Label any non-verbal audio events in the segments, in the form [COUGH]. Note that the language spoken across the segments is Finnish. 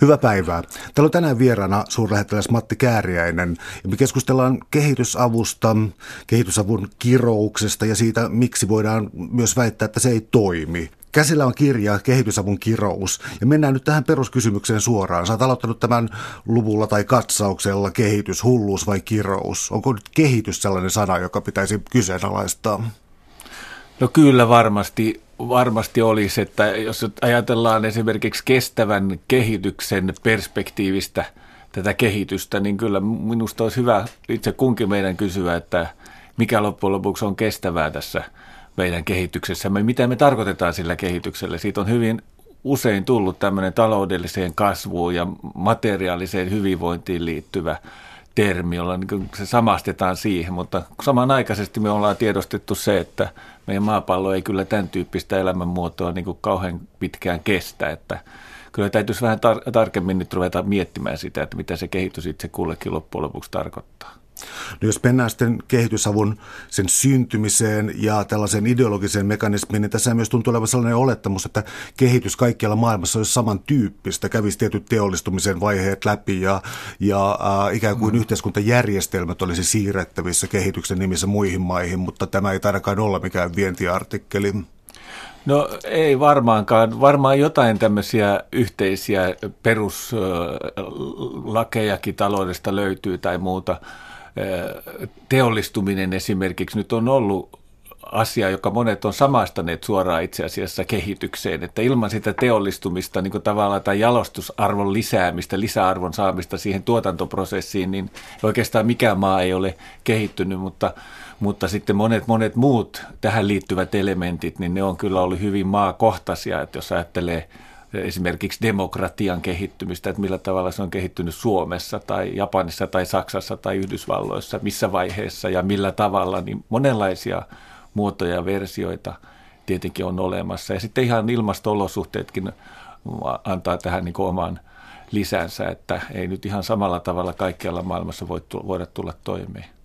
Hyvää päivää. Täällä on tänään vieraana suurlähettiläs Matti Kääriäinen me keskustellaan kehitysavusta, kehitysavun kirouksesta ja siitä, miksi voidaan myös väittää, että se ei toimi. Käsillä on kirja Kehitysavun kirous ja mennään nyt tähän peruskysymykseen suoraan. Sä oot aloittanut tämän luvulla tai katsauksella kehitys, hulluus vai kirous. Onko nyt kehitys sellainen sana, joka pitäisi kyseenalaistaa? No kyllä varmasti varmasti olisi, että jos ajatellaan esimerkiksi kestävän kehityksen perspektiivistä tätä kehitystä, niin kyllä minusta olisi hyvä itse kunkin meidän kysyä, että mikä loppujen lopuksi on kestävää tässä meidän kehityksessämme, mitä me tarkoitetaan sillä kehityksellä. Siitä on hyvin usein tullut tämmöinen taloudelliseen kasvuun ja materiaaliseen hyvinvointiin liittyvä termi, jolla niin se samastetaan siihen, mutta samanaikaisesti me ollaan tiedostettu se, että meidän maapallo ei kyllä tämän tyyppistä elämänmuotoa niin kuin kauhean pitkään kestä, että kyllä täytyisi vähän tar- tarkemmin nyt ruveta miettimään sitä, että mitä se kehitys itse kullekin loppujen lopuksi tarkoittaa. No jos mennään sitten kehitysavun sen syntymiseen ja tällaiseen ideologiseen mekanismiin, niin tässä myös tuntuu olevan sellainen olettamus, että kehitys kaikkialla maailmassa olisi samantyyppistä, kävisi tietyt teollistumisen vaiheet läpi ja, ja äh, ikään kuin mm. yhteiskuntajärjestelmät olisi siirrettävissä kehityksen nimissä muihin maihin, mutta tämä ei tarkaan olla mikään vientiartikkeli. No ei varmaankaan. Varmaan jotain tämmöisiä yhteisiä peruslakejakin taloudesta löytyy tai muuta teollistuminen esimerkiksi nyt on ollut asia, joka monet on samastaneet suoraan itse asiassa kehitykseen, että ilman sitä teollistumista niin kuin tavallaan tai jalostusarvon lisäämistä, lisäarvon saamista siihen tuotantoprosessiin, niin oikeastaan mikään maa ei ole kehittynyt, mutta, mutta sitten monet, monet muut tähän liittyvät elementit, niin ne on kyllä ollut hyvin maakohtaisia, että jos ajattelee esimerkiksi demokratian kehittymistä, että millä tavalla se on kehittynyt Suomessa tai Japanissa tai Saksassa tai Yhdysvalloissa, missä vaiheessa ja millä tavalla, niin monenlaisia muotoja ja versioita tietenkin on olemassa. Ja sitten ihan ilmasto-olosuhteetkin antaa tähän niin oman lisänsä, että ei nyt ihan samalla tavalla kaikkialla maailmassa voi voida tulla toimeen.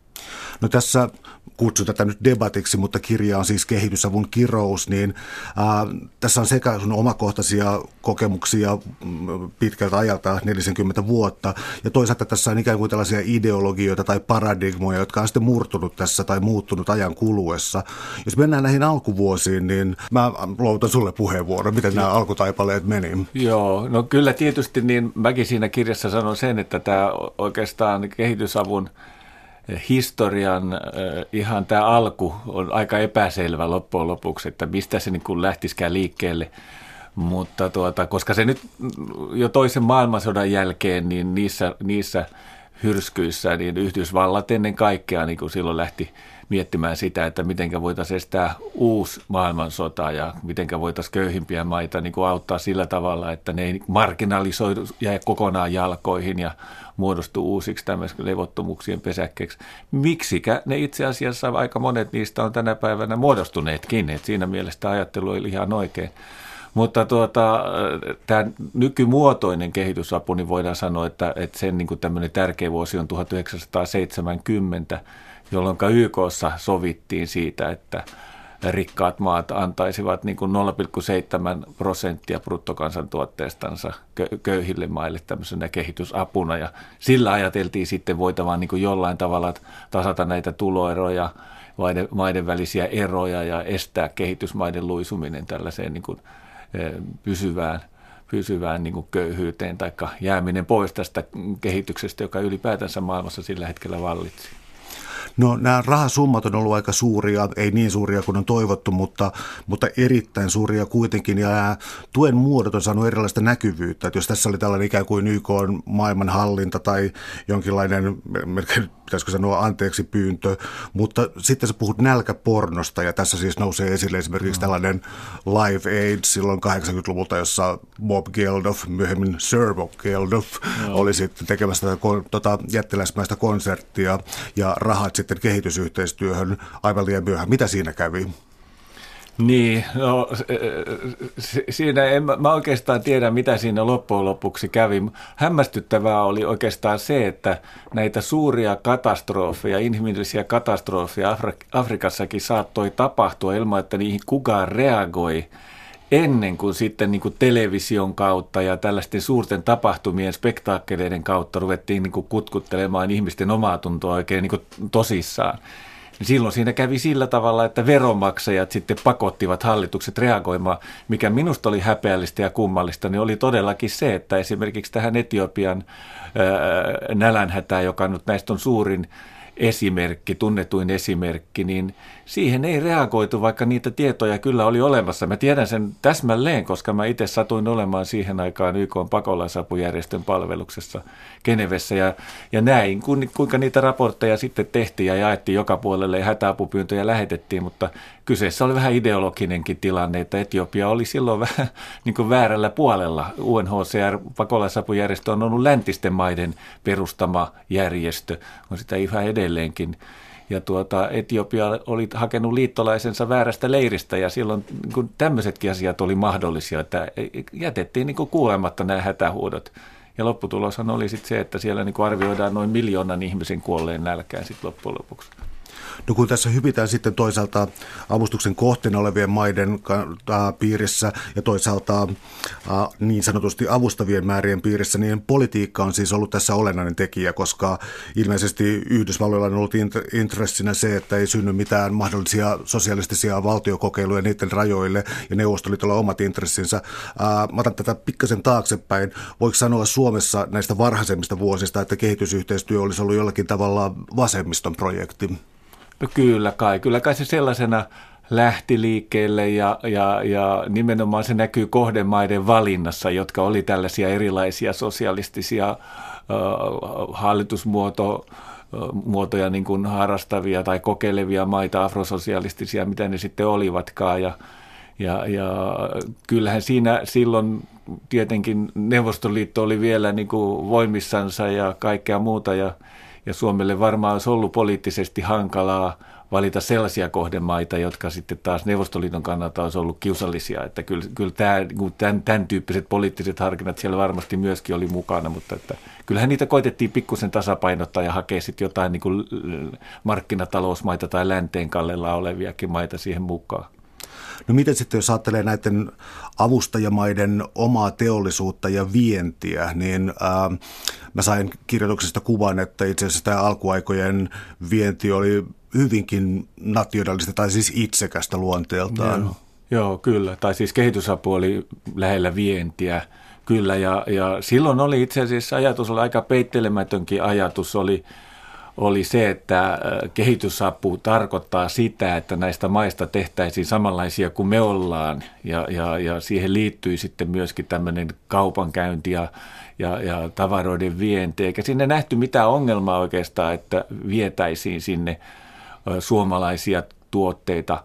No tässä kutsun tätä nyt debatiksi, mutta kirja on siis kehitysavun kirous, niin ää, tässä on sekä sun omakohtaisia kokemuksia mm, pitkältä ajalta, 40 vuotta, ja toisaalta tässä on ikään kuin tällaisia ideologioita tai paradigmoja, jotka on sitten murtunut tässä tai muuttunut ajan kuluessa. Jos mennään näihin alkuvuosiin, niin mä luovutan sulle puheenvuoron, miten nämä alkutaipaleet meni. Joo, no kyllä tietysti, niin mäkin siinä kirjassa sanon sen, että tämä oikeastaan kehitysavun historian ihan tämä alku on aika epäselvä loppujen lopuksi, että mistä se niin lähtisikään liikkeelle. Mutta tuota, koska se nyt jo toisen maailmansodan jälkeen, niin niissä, niissä hyrskyissä, niin Yhdysvallat ennen kaikkea niin kuin silloin lähti miettimään sitä, että miten voitaisiin estää uusi maailmansota ja miten voitaisiin köyhimpiä maita niin kuin auttaa sillä tavalla, että ne ei marginalisoidu ja kokonaan jalkoihin ja muodostu uusiksi tämmöisiksi levottomuuksien pesäkkeeksi. Miksikä ne itse asiassa aika monet niistä on tänä päivänä muodostuneetkin, että siinä mielessä ajattelu oli ihan oikein. Mutta tuota, tämä nykymuotoinen kehitysapu, niin voidaan sanoa, että, että sen niin tämmöinen tärkeä vuosi on 1970, jolloin YKssa sovittiin siitä, että rikkaat maat antaisivat niin kuin 0,7 prosenttia bruttokansantuotteestansa köyhille maille tämmöisenä kehitysapuna. Ja sillä ajateltiin sitten voitavan niin kuin jollain tavalla tasata näitä tuloeroja, maiden, maiden välisiä eroja ja estää kehitysmaiden luisuminen tällaiseen niin kuin, eh, pysyvään pysyvään niin kuin köyhyyteen tai jääminen pois tästä kehityksestä, joka ylipäätänsä maailmassa sillä hetkellä vallitsi. No nämä rahasummat on ollut aika suuria, ei niin suuria kuin on toivottu, mutta, mutta erittäin suuria kuitenkin. Ja nämä tuen muodot on saanut erilaista näkyvyyttä. Että jos tässä oli tällainen ikään kuin YK maailmanhallinta tai jonkinlainen, pitäisikö sanoa anteeksi pyyntö, mutta sitten sä puhut nälkäpornosta ja tässä siis nousee esille esimerkiksi mm. tällainen Live Aid silloin 80-luvulta, jossa Bob Geldof, myöhemmin Sir Bob Geldof, mm. oli sitten tekemässä tätä tota, jättiläismäistä konserttia ja rahat sitten kehitysyhteistyöhön aivan liian myöhään. Mitä siinä kävi? Niin, no siinä en mä oikeastaan tiedä, mitä siinä loppujen lopuksi kävi. Hämmästyttävää oli oikeastaan se, että näitä suuria katastrofeja, inhimillisiä katastrofeja Afrikassakin saattoi tapahtua ilman, että niihin kukaan reagoi ennen kuin sitten niin kuin television kautta ja tällaisten suurten tapahtumien, spektaakkeleiden kautta ruvettiin niin kuin kutkuttelemaan ihmisten omaa tuntoa oikein niin kuin tosissaan. Niin silloin siinä kävi sillä tavalla, että veronmaksajat sitten pakottivat hallitukset reagoimaan. Mikä minusta oli häpeällistä ja kummallista, niin oli todellakin se, että esimerkiksi tähän Etiopian nälänhätään, joka nyt näistä on suurin esimerkki, tunnetuin esimerkki, niin siihen ei reagoitu, vaikka niitä tietoja kyllä oli olemassa. Mä tiedän sen täsmälleen, koska mä itse satuin olemaan siihen aikaan YK pakolaisapujärjestön palveluksessa Genevessä ja, ja näin, kuinka niitä raportteja sitten tehtiin ja jaettiin joka puolelle ja hätäapupyyntöjä lähetettiin, mutta kyseessä oli vähän ideologinenkin tilanne, että Etiopia oli silloin vähän [LAUGHS] niin kuin väärällä puolella. UNHCR, pakolaisapujärjestö, on ollut läntisten maiden perustama järjestö, on sitä ihan edelleenkin ja tuota, Etiopia oli hakenut liittolaisensa väärästä leiristä ja silloin niin kuin tämmöisetkin asiat oli mahdollisia, että jätettiin niin kuulematta nämä hätähuudot. Ja lopputuloshan oli sitten se, että siellä niin arvioidaan noin miljoonan ihmisen kuolleen nälkään sitten loppujen lopuksi. No kun tässä hypitään sitten toisaalta avustuksen kohteena olevien maiden piirissä ja toisaalta niin sanotusti avustavien määrien piirissä, niin politiikka on siis ollut tässä olennainen tekijä, koska ilmeisesti Yhdysvalloilla on ollut intressinä se, että ei synny mitään mahdollisia sosialistisia valtiokokeiluja niiden rajoille ja Neuvostoliitolla omat intressinsä. Mä otan tätä pikkasen taaksepäin. Voiko sanoa Suomessa näistä varhaisemmista vuosista, että kehitysyhteistyö olisi ollut jollakin tavalla vasemmiston projekti? No kyllä kai, kyllä kai se sellaisena lähti liikkeelle ja, ja, ja nimenomaan se näkyy kohdemaiden valinnassa, jotka oli tällaisia erilaisia sosialistisia äh, hallitusmuoto muotoja niin kuin harrastavia tai kokeilevia maita, afrososialistisia, mitä ne sitten olivatkaan. Ja, ja, ja kyllähän siinä silloin tietenkin Neuvostoliitto oli vielä niin kuin voimissansa ja kaikkea muuta. Ja, ja Suomelle varmaan olisi ollut poliittisesti hankalaa valita sellaisia kohdemaita, jotka sitten taas Neuvostoliiton kannalta olisi ollut kiusallisia. Että kyllä, kyllä tämä, tämän, tämän tyyppiset poliittiset harkinnat siellä varmasti myöskin oli mukana, mutta että kyllähän niitä koitettiin pikkusen tasapainottaa ja hakea sitten jotain niin kuin markkinatalousmaita tai länteen kallella oleviakin maita siihen mukaan. No miten sitten, jos ajattelee näiden avustajamaiden omaa teollisuutta ja vientiä, niin ää, mä sain kirjoituksesta kuvan, että itse asiassa tämä alkuaikojen vienti oli hyvinkin nationalista tai siis itsekästä luonteeltaan. Joo, joo kyllä. Tai siis kehitysapu oli lähellä vientiä. Kyllä, ja, ja silloin oli itse asiassa ajatus, oli aika peittelemätönkin ajatus, oli oli se, että äh, kehitysapu tarkoittaa sitä, että näistä maista tehtäisiin samanlaisia kuin me ollaan. Ja, ja, ja siihen liittyy sitten myöskin tämmöinen kaupankäynti ja, ja, ja tavaroiden vienti. Eikä sinne nähty mitään ongelmaa oikeastaan, että vietäisiin sinne äh, suomalaisia tuotteita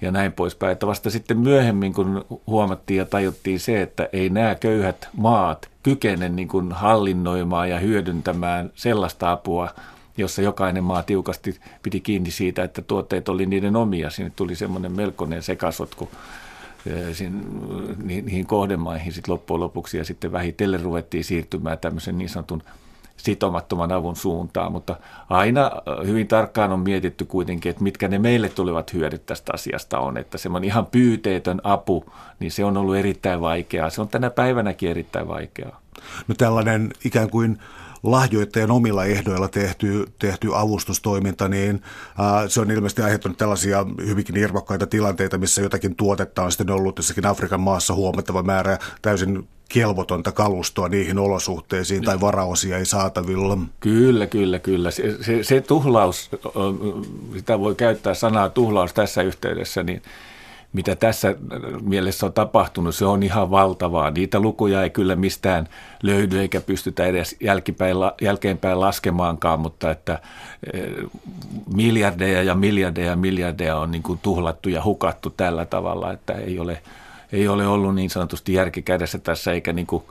ja näin poispäin. Että vasta sitten myöhemmin, kun huomattiin ja tajuttiin se, että ei nämä köyhät maat kykene niin kuin hallinnoimaan ja hyödyntämään sellaista apua, jossa jokainen maa tiukasti piti kiinni siitä, että tuotteet oli niiden omia. Sinne tuli semmoinen melkoinen sekasotku eh, niihin kohdemaihin sitten loppujen lopuksi ja sitten vähitellen ruvettiin siirtymään tämmöisen niin sanotun sitomattoman avun suuntaan, mutta aina eh, hyvin tarkkaan on mietitty kuitenkin, että mitkä ne meille tulevat hyödyt tästä asiasta on, että semmoinen ihan pyyteetön apu, niin se on ollut erittäin vaikeaa. Se on tänä päivänäkin erittäin vaikeaa. No tällainen ikään kuin lahjoittajan omilla ehdoilla tehty, tehty avustustoiminta, niin ää, se on ilmeisesti aiheuttanut tällaisia hyvinkin irvokkaita tilanteita, missä jotakin tuotetta on sitten ollut jossakin Afrikan maassa huomattava määrä täysin kelvotonta kalustoa niihin olosuhteisiin tai varaosia ei saatavilla. Kyllä, kyllä, kyllä. Se, se, se tuhlaus, sitä voi käyttää sanaa tuhlaus tässä yhteydessä, niin mitä tässä mielessä on tapahtunut, se on ihan valtavaa. Niitä lukuja ei kyllä mistään löydy eikä pystytä edes jälkipäin, jälkeenpäin laskemaankaan, mutta että eh, miljardeja ja miljardeja ja miljardeja on niin kuin tuhlattu ja hukattu tällä tavalla, että ei ole, ei ole ollut niin sanotusti järkikädessä tässä eikä niin kuin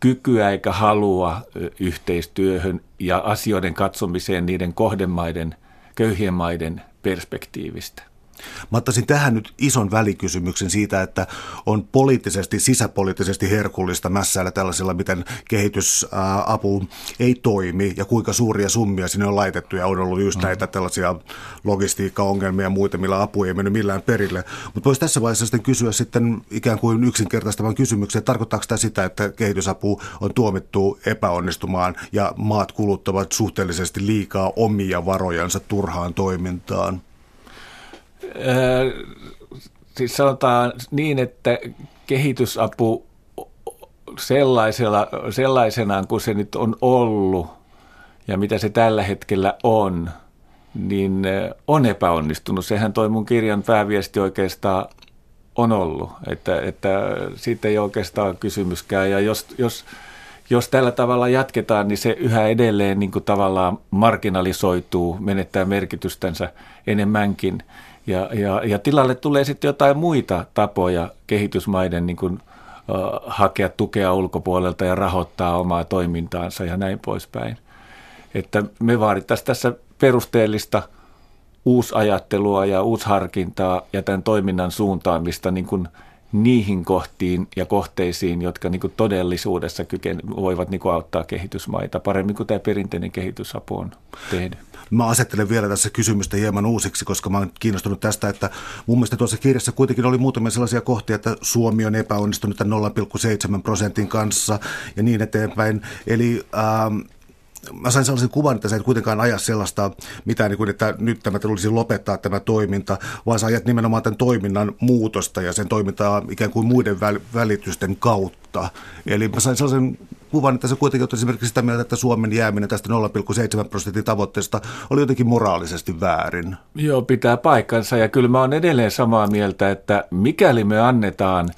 kykyä eikä halua eh, yhteistyöhön ja asioiden katsomiseen niiden kohdemaiden, köyhien maiden perspektiivistä. Mä ottaisin tähän nyt ison välikysymyksen siitä, että on poliittisesti, sisäpoliittisesti herkullista mässäillä tällaisilla, miten kehitysapu ei toimi ja kuinka suuria summia sinne on laitettu ja on ollut just näitä mm. tällaisia logistiikkaongelmia ja muita, millä apu ei mennyt millään perille. Mutta voisi tässä vaiheessa sitten kysyä sitten ikään kuin yksinkertaistavan kysymyksen, että tarkoittaako tämä sitä, että kehitysapu on tuomittu epäonnistumaan ja maat kuluttavat suhteellisesti liikaa omia varojansa turhaan toimintaan? Siis sanotaan niin, että kehitysapu sellaisella, sellaisenaan kuin se nyt on ollut ja mitä se tällä hetkellä on, niin on epäonnistunut. Sehän toi mun kirjan pääviesti oikeastaan on ollut, että, että siitä ei oikeastaan kysymyskään. Ja jos, jos, jos tällä tavalla jatketaan, niin se yhä edelleen niin kuin tavallaan marginalisoituu, menettää merkitystänsä enemmänkin. Ja, ja, ja tilalle tulee sitten jotain muita tapoja kehitysmaiden niin kuin, hakea tukea ulkopuolelta ja rahoittaa omaa toimintaansa ja näin poispäin. Että me vaadittaisiin tässä perusteellista uusajattelua ja uusharkintaa ja tämän toiminnan suuntaamista niin kuin niihin kohtiin ja kohteisiin, jotka niin kuin todellisuudessa kyken, voivat niin kuin auttaa kehitysmaita paremmin kuin tämä perinteinen kehitysapu on tehnyt. Mä asettelen vielä tässä kysymystä hieman uusiksi, koska mä oon kiinnostunut tästä, että mun mielestä tuossa kirjassa kuitenkin oli muutamia sellaisia kohtia, että Suomi on epäonnistunut 0,7 prosentin kanssa ja niin eteenpäin. Eli ähm, mä sain sellaisen kuvan, että sä et kuitenkaan aja sellaista mitään, niin kuin, että nyt tämä tulisi lopettaa tämä toiminta, vaan sä ajat nimenomaan tämän toiminnan muutosta ja sen toimintaa ikään kuin muiden väl- välitysten kautta. Eli mä sain sellaisen kuvan, että se kuitenkin otti esimerkiksi sitä mieltä, että Suomen jääminen tästä 0,7 prosentin tavoitteesta oli jotenkin moraalisesti väärin. Joo, pitää paikkansa ja kyllä mä oon edelleen samaa mieltä, että mikäli me annetaan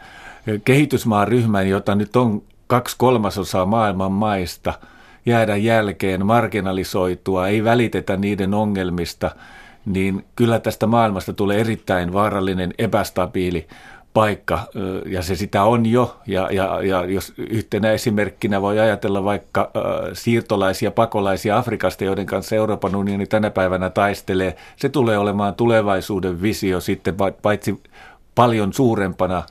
kehitysmaan ryhmän, jota nyt on kaksi kolmasosaa maailman maista – jäädä jälkeen, marginalisoitua, ei välitetä niiden ongelmista, niin kyllä tästä maailmasta tulee erittäin vaarallinen, epästabiili paikka, ja se sitä on jo, ja, ja, ja jos yhtenä esimerkkinä voi ajatella vaikka siirtolaisia, pakolaisia Afrikasta, joiden kanssa Euroopan unioni tänä päivänä taistelee, se tulee olemaan tulevaisuuden visio sitten paitsi paljon suurempana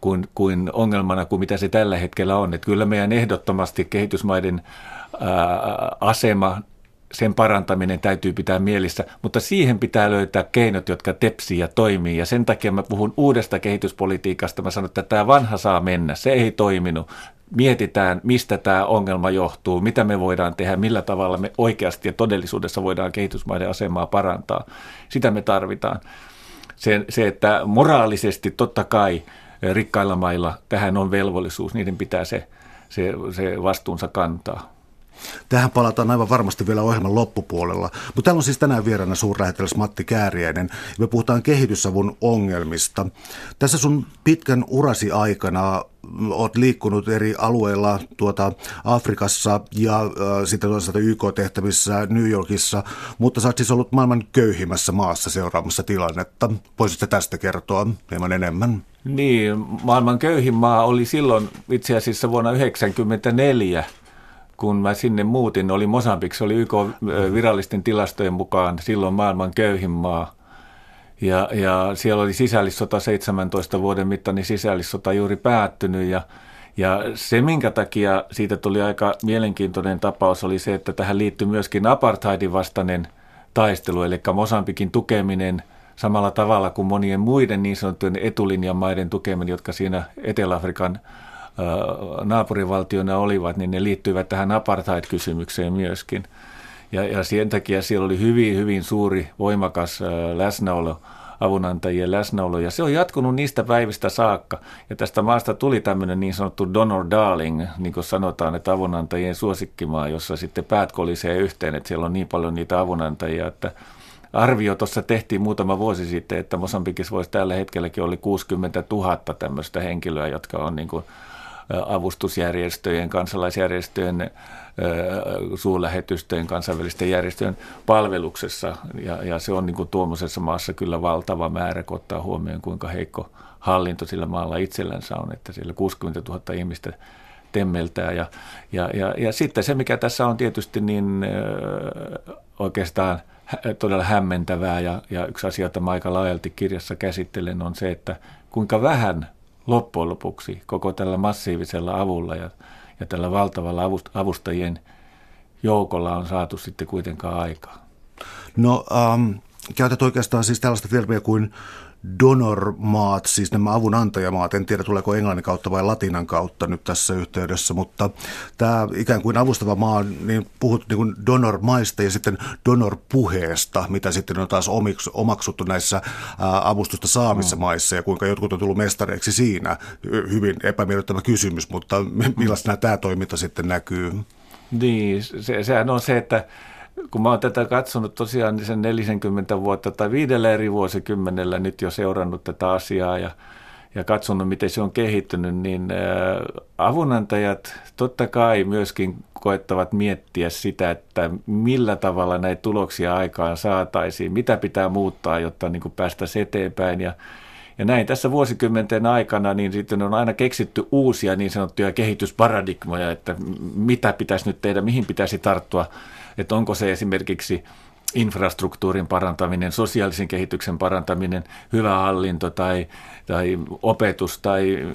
kuin, kuin ongelmana kuin mitä se tällä hetkellä on. Että kyllä meidän ehdottomasti kehitysmaiden asema, sen parantaminen täytyy pitää mielissä, mutta siihen pitää löytää keinot, jotka tepsii ja toimii. Ja sen takia mä puhun uudesta kehityspolitiikasta. Mä sanon, että tämä vanha saa mennä, se ei toiminut. Mietitään, mistä tämä ongelma johtuu, mitä me voidaan tehdä, millä tavalla me oikeasti ja todellisuudessa voidaan kehitysmaiden asemaa parantaa. Sitä me tarvitaan. Se, se että moraalisesti totta kai rikkailla mailla tähän on velvollisuus, niiden pitää se, se, se vastuunsa kantaa. Tähän palataan aivan varmasti vielä ohjelman loppupuolella. Mutta täällä on siis tänään vieraana suurlähettiläs Matti Kääriäinen. Me puhutaan kehitysavun ongelmista. Tässä sun pitkän urasi aikana olet liikkunut eri alueilla tuota Afrikassa ja äh, sitten toisaalta YK-tehtävissä New Yorkissa, mutta sä oot siis ollut maailman köyhimmässä maassa seuraamassa tilannetta. Voisitko tästä kertoa hieman enemmän? Niin, maailman köyhin maa oli silloin itse asiassa vuonna 1994 kun mä sinne muutin, oli Mosambik, se oli YK virallisten tilastojen mukaan silloin maailman köyhin maa. Ja, ja siellä oli sisällissota 17 vuoden mittainen sisällissota juuri päättynyt ja, ja se, minkä takia siitä tuli aika mielenkiintoinen tapaus, oli se, että tähän liittyi myöskin apartheidin vastainen taistelu, eli Mosambikin tukeminen samalla tavalla kuin monien muiden niin sanottujen etulinjan maiden tukeminen, jotka siinä Etelä-Afrikan naapurivaltiona olivat, niin ne liittyivät tähän apartheid-kysymykseen myöskin. Ja, ja sen takia siellä oli hyvin, hyvin suuri, voimakas läsnäolo, avunantajien läsnäolo, ja se on jatkunut niistä päivistä saakka. Ja tästä maasta tuli tämmöinen niin sanottu donor darling, niin kuin sanotaan, että avunantajien suosikkimaa, jossa sitten päät kolisee yhteen, että siellä on niin paljon niitä avunantajia, että arvio tuossa tehtiin muutama vuosi sitten, että Mosambikissa voisi tällä hetkelläkin oli 60 000 tämmöistä henkilöä, jotka on niin kuin avustusjärjestöjen, kansalaisjärjestöjen, suurlähetystöjen, kansainvälisten järjestöjen palveluksessa. Ja, ja se on niin kuin tuommoisessa maassa kyllä valtava määrä, kun ottaa huomioon, kuinka heikko hallinto sillä maalla itsellänsä on, että siellä 60 000 ihmistä temmeltää. Ja, ja, ja, ja sitten se, mikä tässä on tietysti niin oikeastaan todella hämmentävää ja, ja yksi asia, jota mä aika laajalti kirjassa käsittelen, on se, että kuinka vähän loppujen lopuksi koko tällä massiivisella avulla ja, ja tällä valtavalla avustajien joukolla on saatu sitten kuitenkaan aikaa. No ähm, käytät oikeastaan siis tällaista termiä kuin donor-maat, siis nämä avunantajamaat, en tiedä tuleeko englannin kautta vai latinan kautta nyt tässä yhteydessä, mutta tämä ikään kuin avustava maa, niin puhut niin kuin donor-maista ja sitten donor-puheesta, mitä sitten on taas omiksi, omaksuttu näissä ää, avustusta saamissa mm. maissa ja kuinka jotkut on tullut mestareiksi siinä. Hyvin epämiellyttävä kysymys, mutta [LAUGHS] millaisena tämä toiminta sitten näkyy? Niin, se, sehän on se, että kun mä oon tätä katsonut tosiaan niin sen 40 vuotta tai viidellä eri vuosikymmenellä nyt jo seurannut tätä asiaa ja, ja katsonut, miten se on kehittynyt, niin avunantajat totta kai myöskin koettavat miettiä sitä, että millä tavalla näitä tuloksia aikaan saataisiin, mitä pitää muuttaa, jotta niin päästäisiin eteenpäin. Ja ja näin tässä vuosikymmenten aikana niin sitten on aina keksitty uusia niin sanottuja kehitysparadigmoja, että mitä pitäisi nyt tehdä, mihin pitäisi tarttua että onko se esimerkiksi infrastruktuurin parantaminen, sosiaalisen kehityksen parantaminen, hyvä hallinto tai, tai opetus tai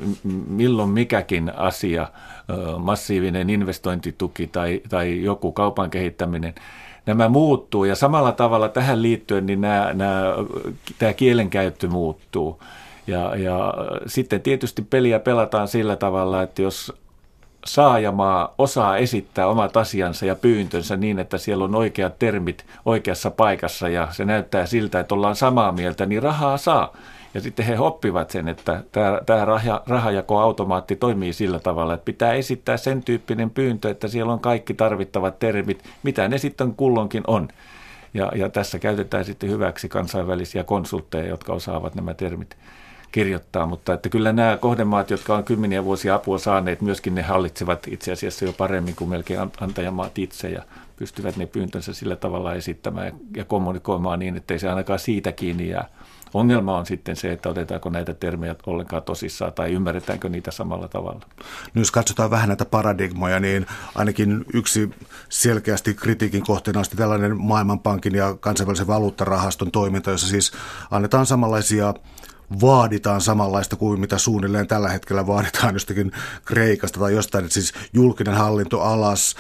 milloin mikäkin asia, massiivinen investointituki tai, tai joku kaupan kehittäminen, nämä muuttuu ja samalla tavalla tähän liittyen niin nämä, nämä, tämä kielenkäyttö muuttuu. Ja, ja sitten tietysti peliä pelataan sillä tavalla, että jos saajamaa osaa esittää omat asiansa ja pyyntönsä niin, että siellä on oikeat termit oikeassa paikassa ja se näyttää siltä, että ollaan samaa mieltä, niin rahaa saa. Ja sitten he oppivat sen, että tämä, tämä rahajakoautomaatti toimii sillä tavalla, että pitää esittää sen tyyppinen pyyntö, että siellä on kaikki tarvittavat termit, mitä ne sitten kullonkin on. Ja, ja tässä käytetään sitten hyväksi kansainvälisiä konsultteja, jotka osaavat nämä termit kirjoittaa, mutta että kyllä nämä kohdemaat, jotka on kymmeniä vuosia apua saaneet, myöskin ne hallitsevat itse asiassa jo paremmin kuin melkein antajamaat itse ja pystyvät ne pyyntönsä sillä tavalla esittämään ja kommunikoimaan niin, ettei se ainakaan siitä kiinni jää. Ongelma on sitten se, että otetaanko näitä termejä ollenkaan tosissaan tai ymmärretäänkö niitä samalla tavalla. No jos katsotaan vähän näitä paradigmoja, niin ainakin yksi selkeästi kritiikin kohteena on tällainen Maailmanpankin ja kansainvälisen valuuttarahaston toiminta, jossa siis annetaan samanlaisia vaaditaan samanlaista kuin mitä suunnilleen tällä hetkellä vaaditaan jostakin Kreikasta tai jostain, että siis julkinen hallinto alas,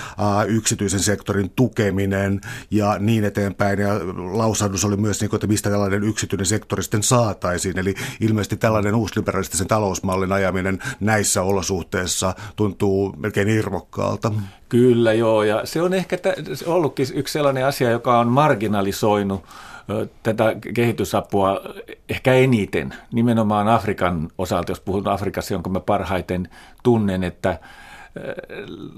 yksityisen sektorin tukeminen ja niin eteenpäin. Ja lausahdus oli myös, niin että mistä tällainen yksityinen sektori sitten saataisiin. Eli ilmeisesti tällainen uusliberalistisen talousmallin ajaminen näissä olosuhteissa tuntuu melkein irvokkaalta. Kyllä joo, ja se on ehkä ollutkin yksi sellainen asia, joka on marginalisoinut tätä kehitysapua ehkä eniten, nimenomaan Afrikan osalta, jos puhun Afrikassa, jonka mä parhaiten tunnen, että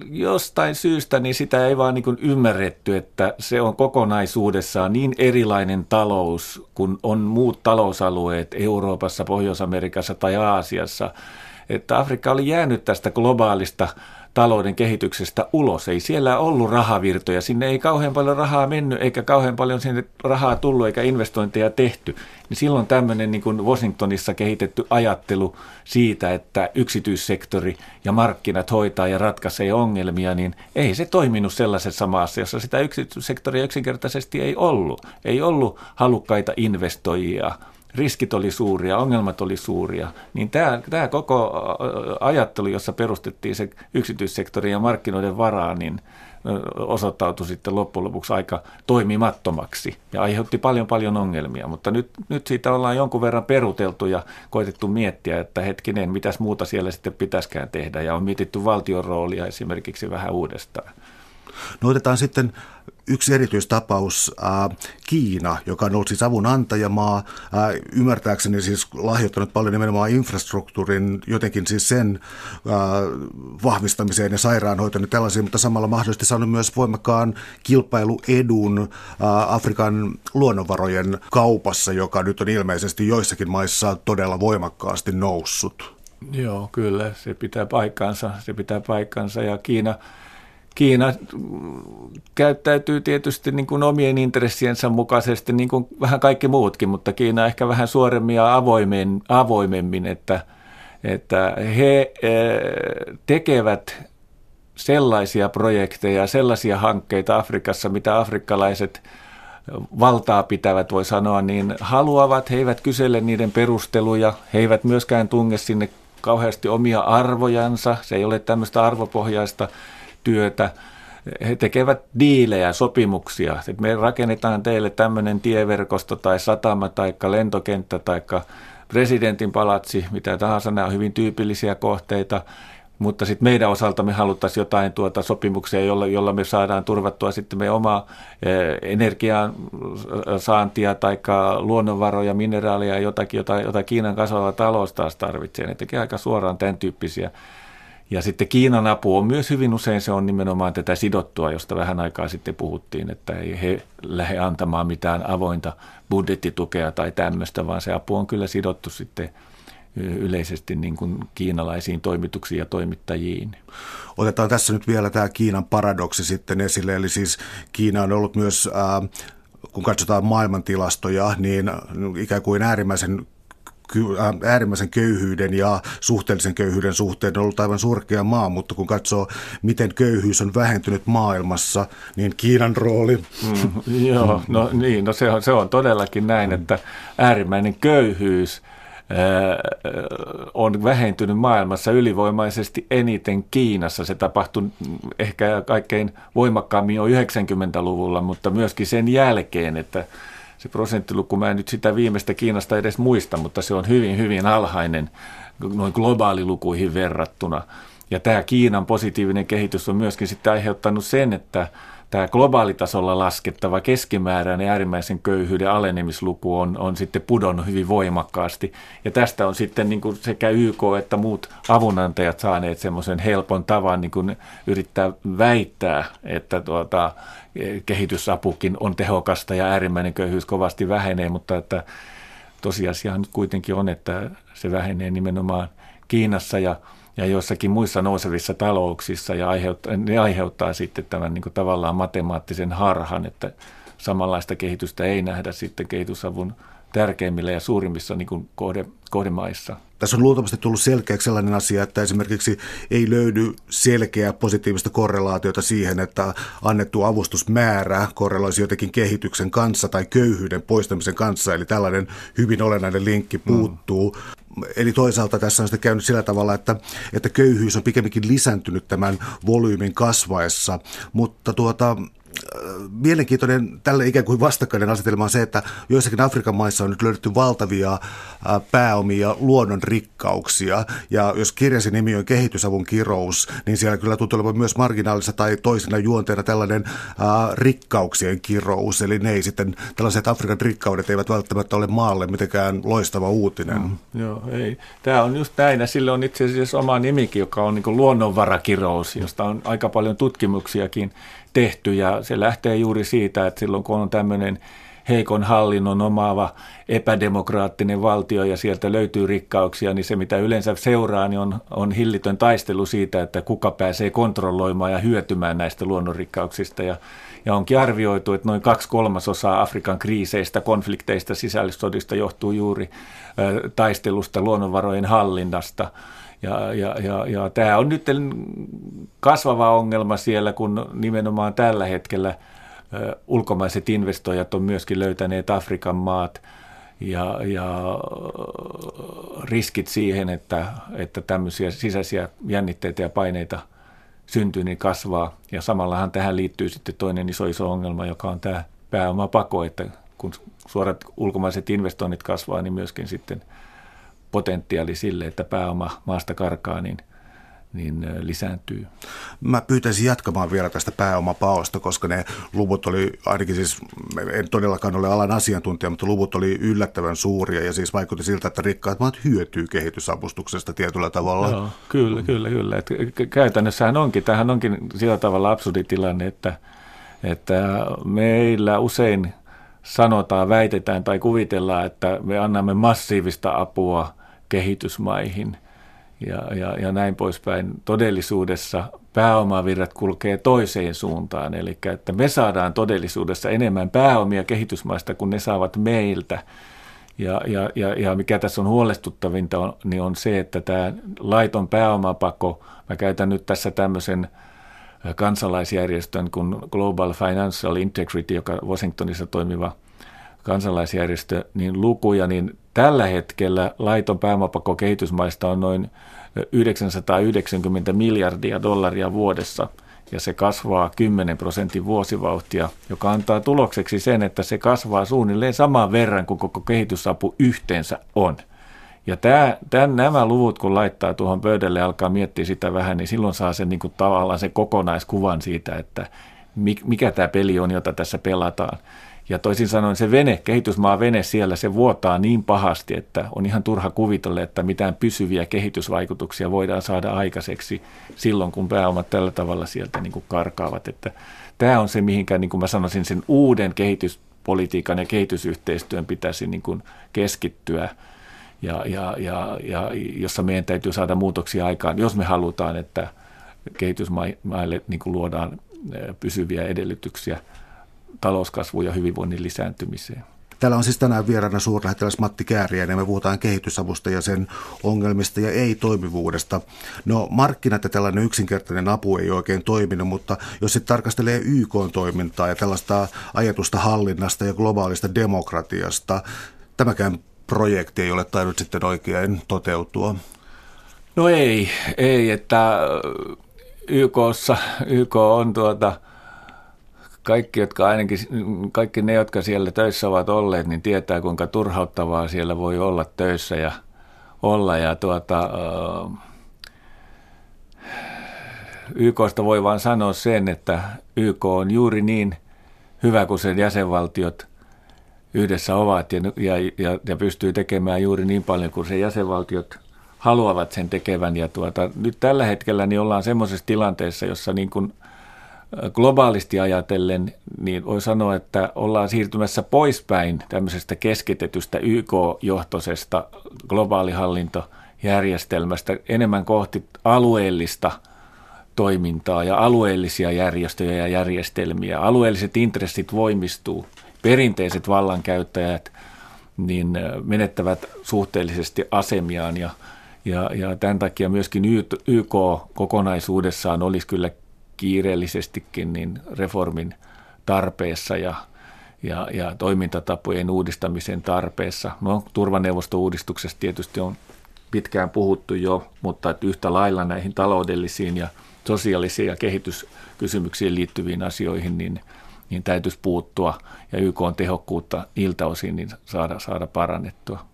jostain syystä niin sitä ei vaan niin ymmärretty, että se on kokonaisuudessaan niin erilainen talous kuin on muut talousalueet Euroopassa, Pohjois-Amerikassa tai Aasiassa, että Afrikka oli jäänyt tästä globaalista talouden kehityksestä ulos. Ei siellä ollut rahavirtoja, sinne ei kauhean paljon rahaa mennyt, eikä kauhean paljon sinne rahaa tullut, eikä investointeja tehty. Niin silloin tämmöinen niin kuin Washingtonissa kehitetty ajattelu siitä, että yksityissektori ja markkinat hoitaa ja ratkaisee ongelmia, niin ei se toiminut sellaisessa maassa, jossa sitä yksityissektoria yksinkertaisesti ei ollut. Ei ollut halukkaita investoijia riskit oli suuria, ongelmat oli suuria, niin tämä, tämä koko ajattelu, jossa perustettiin se yksityissektori ja markkinoiden varaa, niin osoittautui sitten loppujen lopuksi aika toimimattomaksi ja aiheutti paljon paljon ongelmia. Mutta nyt, nyt siitä ollaan jonkun verran peruteltu ja koitettu miettiä, että hetkinen, mitäs muuta siellä sitten pitäisikään tehdä ja on mietitty valtion roolia esimerkiksi vähän uudestaan. No otetaan sitten yksi erityistapaus, äh, Kiina, joka on ollut siis avun antajamaa, äh, ymmärtääkseni siis lahjoittanut paljon nimenomaan infrastruktuurin, jotenkin siis sen äh, vahvistamiseen ja sairaanhoitoon ja tällaisiin, mutta samalla mahdollisesti saanut myös voimakkaan kilpailuedun äh, Afrikan luonnonvarojen kaupassa, joka nyt on ilmeisesti joissakin maissa todella voimakkaasti noussut. Joo, kyllä, se pitää paikkansa, se pitää paikkansa. Ja Kiina Kiina käyttäytyy tietysti niin kuin omien intressiensä mukaisesti, niin kuin vähän kaikki muutkin, mutta Kiina ehkä vähän suoremmin ja avoimen, avoimemmin, että, että he eh, tekevät sellaisia projekteja, sellaisia hankkeita Afrikassa, mitä afrikkalaiset valtaa pitävät, voi sanoa, niin haluavat, he eivät kysele niiden perusteluja, he eivät myöskään tunge sinne kauheasti omia arvojansa, se ei ole tämmöistä arvopohjaista työtä. He tekevät diilejä, sopimuksia, että me rakennetaan teille tämmöinen tieverkosto tai satama tai lentokenttä tai presidentin palatsi, mitä tahansa, nämä on hyvin tyypillisiä kohteita mutta sitten meidän osalta me haluttaisiin jotain tuota sopimuksia, jolla, jolla me saadaan turvattua sitten meidän omaa eh, energian saantia tai luonnonvaroja, mineraaleja, jotakin, jota, jota Kiinan kasvava talous taas tarvitsee. Ne tekee aika suoraan tämän tyyppisiä. Ja sitten Kiinan apu on myös hyvin usein, se on nimenomaan tätä sidottua, josta vähän aikaa sitten puhuttiin, että ei he lähde antamaan mitään avointa budjettitukea tai tämmöistä, vaan se apu on kyllä sidottu sitten – yleisesti niin kuin kiinalaisiin toimituksiin ja toimittajiin. Otetaan tässä nyt vielä tämä Kiinan paradoksi sitten esille, eli siis Kiina on ollut myös, äh, kun katsotaan maailmantilastoja, niin ikään kuin äärimmäisen äärimmäisen köyhyyden ja suhteellisen köyhyyden suhteen on ollut aivan surkea maa, mutta kun katsoo, miten köyhyys on vähentynyt maailmassa, niin Kiinan rooli... Mm, joo, no niin, no se on, se on todellakin näin, että äärimmäinen köyhyys – on vähentynyt maailmassa ylivoimaisesti eniten Kiinassa. Se tapahtui ehkä kaikkein voimakkaammin jo 90-luvulla, mutta myöskin sen jälkeen, että se prosenttiluku, mä en nyt sitä viimeistä Kiinasta edes muista, mutta se on hyvin, hyvin alhainen noin globaalilukuihin verrattuna. Ja tämä Kiinan positiivinen kehitys on myöskin sitten aiheuttanut sen, että tämä globaalitasolla laskettava keskimääräinen äärimmäisen köyhyyden alenemisluku on, on sitten pudonnut hyvin voimakkaasti. Ja tästä on sitten niin kuin sekä YK että muut avunantajat saaneet semmoisen helpon tavan niin kuin yrittää väittää, että tuota, kehitysapukin on tehokasta ja äärimmäinen köyhyys kovasti vähenee, mutta että tosiasia nyt kuitenkin on, että se vähenee nimenomaan Kiinassa ja ja joissakin muissa nousevissa talouksissa ja aiheuttaa, ne aiheuttaa sitten tämän niin kuin tavallaan matemaattisen harhan, että samanlaista kehitystä ei nähdä sitten kehitysavun tärkeimmillä ja suurimmissa niin kuin kohde, kohdemaissa. Tässä on luultavasti tullut selkeäksi sellainen asia, että esimerkiksi ei löydy selkeää positiivista korrelaatiota siihen, että annettu avustusmäärä korreloisi jotenkin kehityksen kanssa tai köyhyyden poistamisen kanssa. Eli tällainen hyvin olennainen linkki puuttuu. Mm. Eli toisaalta tässä on sitten käynyt sillä tavalla, että, että köyhyys on pikemminkin lisääntynyt tämän volyymin kasvaessa, mutta tuota, mielenkiintoinen tälle ikään kuin vastakkainen asetelma on se, että joissakin Afrikan maissa on nyt löydetty valtavia pääomia luonnon rikkauksia. Ja jos kirjasi nimi on kehitysavun kirous, niin siellä kyllä tuntuu olevan myös marginaalissa tai toisena juonteena tällainen rikkauksien kirous. Eli ne ei sitten, tällaiset Afrikan rikkaudet eivät välttämättä ole maalle mitenkään loistava uutinen. Mm, joo, ei. Tämä on just näin, ja sille on itse asiassa oma nimikin, joka on niin luonnonvarakirous, josta on aika paljon tutkimuksiakin tehty ja se lähtee juuri siitä, että silloin kun on tämmöinen heikon hallinnon omaava epädemokraattinen valtio ja sieltä löytyy rikkauksia, niin se mitä yleensä seuraa niin on, on hillitön taistelu siitä, että kuka pääsee kontrolloimaan ja hyötymään näistä luonnonrikkauksista. Ja, ja onkin arvioitu, että noin kaksi kolmasosaa Afrikan kriiseistä, konflikteista, sisällissodista johtuu juuri taistelusta luonnonvarojen hallinnasta. Ja, ja, ja, ja tämä on nyt kasvava ongelma siellä, kun nimenomaan tällä hetkellä ulkomaiset investoijat on myöskin löytäneet Afrikan maat ja, ja riskit siihen, että, että tämmöisiä sisäisiä jännitteitä ja paineita syntyy, niin kasvaa. Ja samallahan tähän liittyy sitten toinen iso iso ongelma, joka on tämä pääomapako, että kun suorat ulkomaiset investoinnit kasvaa, niin myöskin sitten – potentiaali sille, että pääoma maasta karkaa, niin, niin lisääntyy. Mä pyytäisin jatkamaan vielä tästä pääomapaosta, koska ne luvut oli, ainakin siis, en todellakaan ole alan asiantuntija, mutta luvut oli yllättävän suuria ja siis vaikutti siltä, että rikkaat maat hyötyy kehitysavustuksesta tietyllä tavalla. Joo, kyllä, kyllä, kyllä. Et käytännössähän onkin, tähän onkin sillä tavalla absurdi tilanne, että, että meillä usein sanotaan, väitetään tai kuvitellaan, että me annamme massiivista apua – kehitysmaihin ja, ja, ja näin poispäin. Todellisuudessa pääomavirrat kulkee toiseen suuntaan, eli että me saadaan todellisuudessa enemmän pääomia kehitysmaista kuin ne saavat meiltä. Ja, ja, ja, ja mikä tässä on huolestuttavinta, on, niin on se, että tämä laiton pääomapako, mä käytän nyt tässä tämmöisen kansalaisjärjestön kuin Global Financial Integrity, joka Washingtonissa toimiva kansalaisjärjestö, niin lukuja, niin tällä hetkellä laiton pääomapako kehitysmaista on noin 990 miljardia dollaria vuodessa ja se kasvaa 10 prosentin vuosivauhtia, joka antaa tulokseksi sen, että se kasvaa suunnilleen saman verran kuin koko kehitysapu yhteensä on. Ja tämä, tämän, nämä luvut, kun laittaa tuohon pöydälle ja alkaa miettiä sitä vähän, niin silloin saa sen niin kuin tavallaan sen kokonaiskuvan siitä, että mikä tämä peli on, jota tässä pelataan. Ja toisin sanoen se vene, kehitysmaa vene siellä, se vuotaa niin pahasti, että on ihan turha kuvitella, että mitään pysyviä kehitysvaikutuksia voidaan saada aikaiseksi silloin, kun pääomat tällä tavalla sieltä niin kuin karkaavat. Että tämä on se, mihinkä niin kuin mä sanoisin, sen uuden kehityspolitiikan ja kehitysyhteistyön pitäisi niin kuin keskittyä ja, ja, ja, ja jossa meidän täytyy saada muutoksia aikaan, jos me halutaan, että kehitysmaille niin kuin luodaan pysyviä edellytyksiä – talouskasvuun ja hyvinvoinnin lisääntymiseen. Täällä on siis tänään vieraana suurlähettiläs Matti Kääriäinen ja me puhutaan kehitysavusta ja sen ongelmista ja ei-toimivuudesta. No markkinat ja tällainen yksinkertainen apu ei oikein toiminut, mutta jos sitten tarkastelee YK-toimintaa ja tällaista ajatusta hallinnasta ja globaalista demokratiasta, tämäkään projekti ei ole tainnut sitten oikein toteutua. No ei, ei, että YKssa, YK on tuota, kaikki, jotka ainakin, kaikki ne, jotka siellä töissä ovat olleet, niin tietää, kuinka turhauttavaa siellä voi olla töissä ja olla. Ja tuota, YKsta voi vain sanoa sen, että YK on juuri niin hyvä kuin sen jäsenvaltiot yhdessä ovat ja, ja, ja, ja pystyy tekemään juuri niin paljon kuin sen jäsenvaltiot haluavat sen tekevän. Ja tuota, nyt tällä hetkellä niin ollaan semmoisessa tilanteessa, jossa niin kuin – globaalisti ajatellen, niin voi sanoa, että ollaan siirtymässä poispäin tämmöisestä keskitetystä YK-johtoisesta globaalihallintojärjestelmästä enemmän kohti alueellista toimintaa ja alueellisia järjestöjä ja järjestelmiä. Alueelliset intressit voimistuu. Perinteiset vallankäyttäjät niin menettävät suhteellisesti asemiaan ja, ja, ja tämän takia myöskin YK kokonaisuudessaan olisi kyllä kiireellisestikin niin reformin tarpeessa ja, ja, ja toimintatapojen uudistamisen tarpeessa. No, turvaneuvostouudistuksessa tietysti on pitkään puhuttu jo, mutta että yhtä lailla näihin taloudellisiin ja sosiaalisiin ja kehityskysymyksiin liittyviin asioihin, niin, niin täytyisi puuttua ja YK on tehokkuutta niiltä osin niin saada, saada parannettua.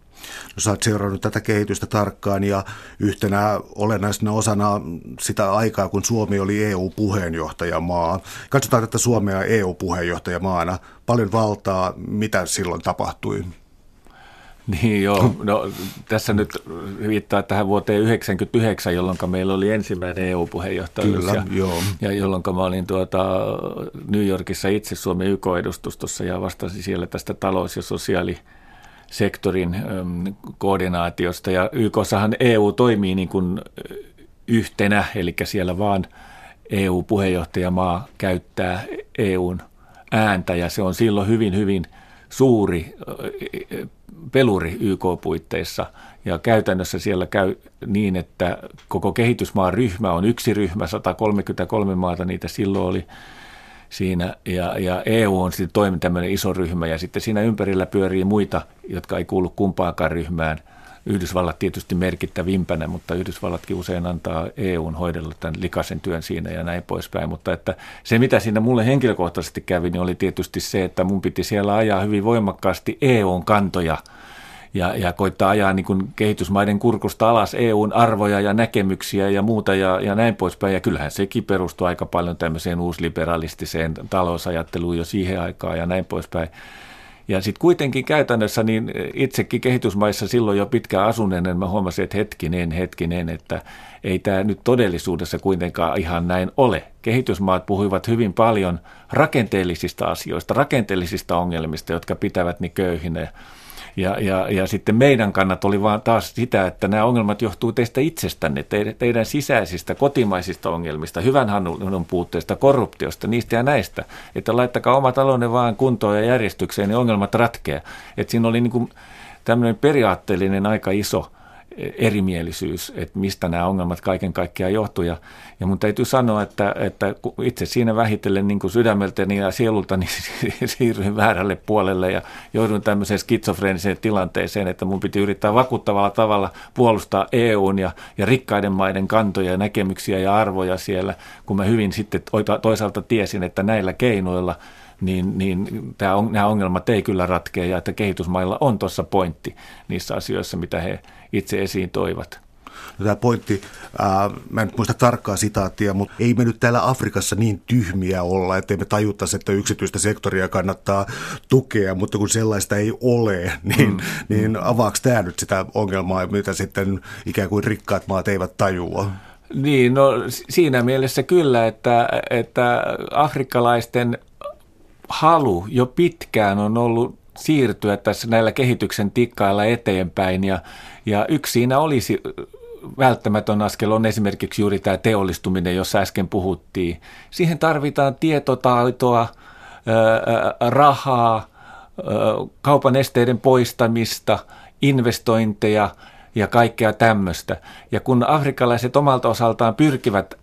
No, sä oot seurannut tätä kehitystä tarkkaan ja yhtenä olennaisena osana sitä aikaa, kun Suomi oli EU-puheenjohtajamaa. Katsotaan tätä Suomea EU-puheenjohtajamaana. Paljon valtaa, mitä silloin tapahtui? Niin joo, no, tässä nyt viittaa tähän vuoteen 1999, jolloin meillä oli ensimmäinen EU-puheenjohtajuus. Kyllä, ja, joo. ja jolloin mä olin tuota, New Yorkissa itse Suomen YK-edustustossa ja vastasin siellä tästä talous- ja sosiaali- sektorin koordinaatiosta. Ja YKssahan EU toimii niin kuin yhtenä, eli siellä vaan EU-puheenjohtajamaa käyttää EUn ääntä ja se on silloin hyvin, hyvin suuri peluri YK-puitteissa. Ja käytännössä siellä käy niin, että koko kehitysmaan ryhmä on yksi ryhmä, 133 maata niitä silloin oli, siinä, ja, ja EU on sitten toimi tämmöinen iso ryhmä, ja sitten siinä ympärillä pyörii muita, jotka ei kuulu kumpaankaan ryhmään. Yhdysvallat tietysti merkittävimpänä, mutta Yhdysvallatkin usein antaa EUn hoidella tämän likaisen työn siinä ja näin poispäin. Mutta että se, mitä siinä mulle henkilökohtaisesti kävi, niin oli tietysti se, että mun piti siellä ajaa hyvin voimakkaasti EUn kantoja – ja, ja koittaa ajaa niin kuin kehitysmaiden kurkusta alas EUn arvoja ja näkemyksiä ja muuta ja, ja näin poispäin. Ja kyllähän sekin perustuu aika paljon tämmöiseen uusliberalistiseen talousajatteluun jo siihen aikaan ja näin poispäin. Ja sitten kuitenkin käytännössä niin itsekin kehitysmaissa silloin jo pitkään asuneena mä huomasin, että hetkinen, hetkinen, että ei tämä nyt todellisuudessa kuitenkaan ihan näin ole. Kehitysmaat puhuivat hyvin paljon rakenteellisista asioista, rakenteellisista ongelmista, jotka pitävät niin köyhinä ja, ja, ja sitten meidän kannat oli vaan taas sitä, että nämä ongelmat johtuu teistä itsestänne, teidän, sisäisistä, kotimaisista ongelmista, hyvän hallinnon puutteesta, korruptiosta, niistä ja näistä. Että laittakaa oma talouden vaan kuntoon ja järjestykseen, niin ongelmat ratkeaa. Että siinä oli niin kuin tämmöinen periaatteellinen aika iso erimielisyys, että mistä nämä ongelmat kaiken kaikkiaan johtuu. Ja, ja mun täytyy sanoa, että, että itse siinä vähitellen niin kuin sydämeltäni ja sielultani [LAUGHS] siirryin väärälle puolelle ja joudun tämmöiseen skitsofreeniseen tilanteeseen, että mun piti yrittää vakuuttavalla tavalla puolustaa EUn ja, ja rikkaiden maiden kantoja ja näkemyksiä ja arvoja siellä, kun mä hyvin sitten toisaalta tiesin, että näillä keinoilla – niin, niin tämä on, nämä ongelmat ei kyllä ratkea ja että kehitysmailla on tuossa pointti niissä asioissa, mitä he itse esiin toivat. No, tämä pointti, ää, mä en muista tarkkaa sitaattia, mutta ei me nyt täällä Afrikassa niin tyhmiä olla, että me tajuttaisi, että yksityistä sektoria kannattaa tukea, mutta kun sellaista ei ole, niin, mm. niin avaako tämä nyt sitä ongelmaa, mitä sitten ikään kuin rikkaat maat eivät tajua? Niin, no siinä mielessä kyllä, että, että afrikkalaisten halu jo pitkään on ollut siirtyä tässä näillä kehityksen tikkailla eteenpäin ja, ja yksi siinä olisi välttämätön askel on esimerkiksi juuri tämä teollistuminen, jossa äsken puhuttiin. Siihen tarvitaan tietotaitoa, rahaa, kaupan esteiden poistamista, investointeja ja kaikkea tämmöistä. Ja kun afrikkalaiset omalta osaltaan pyrkivät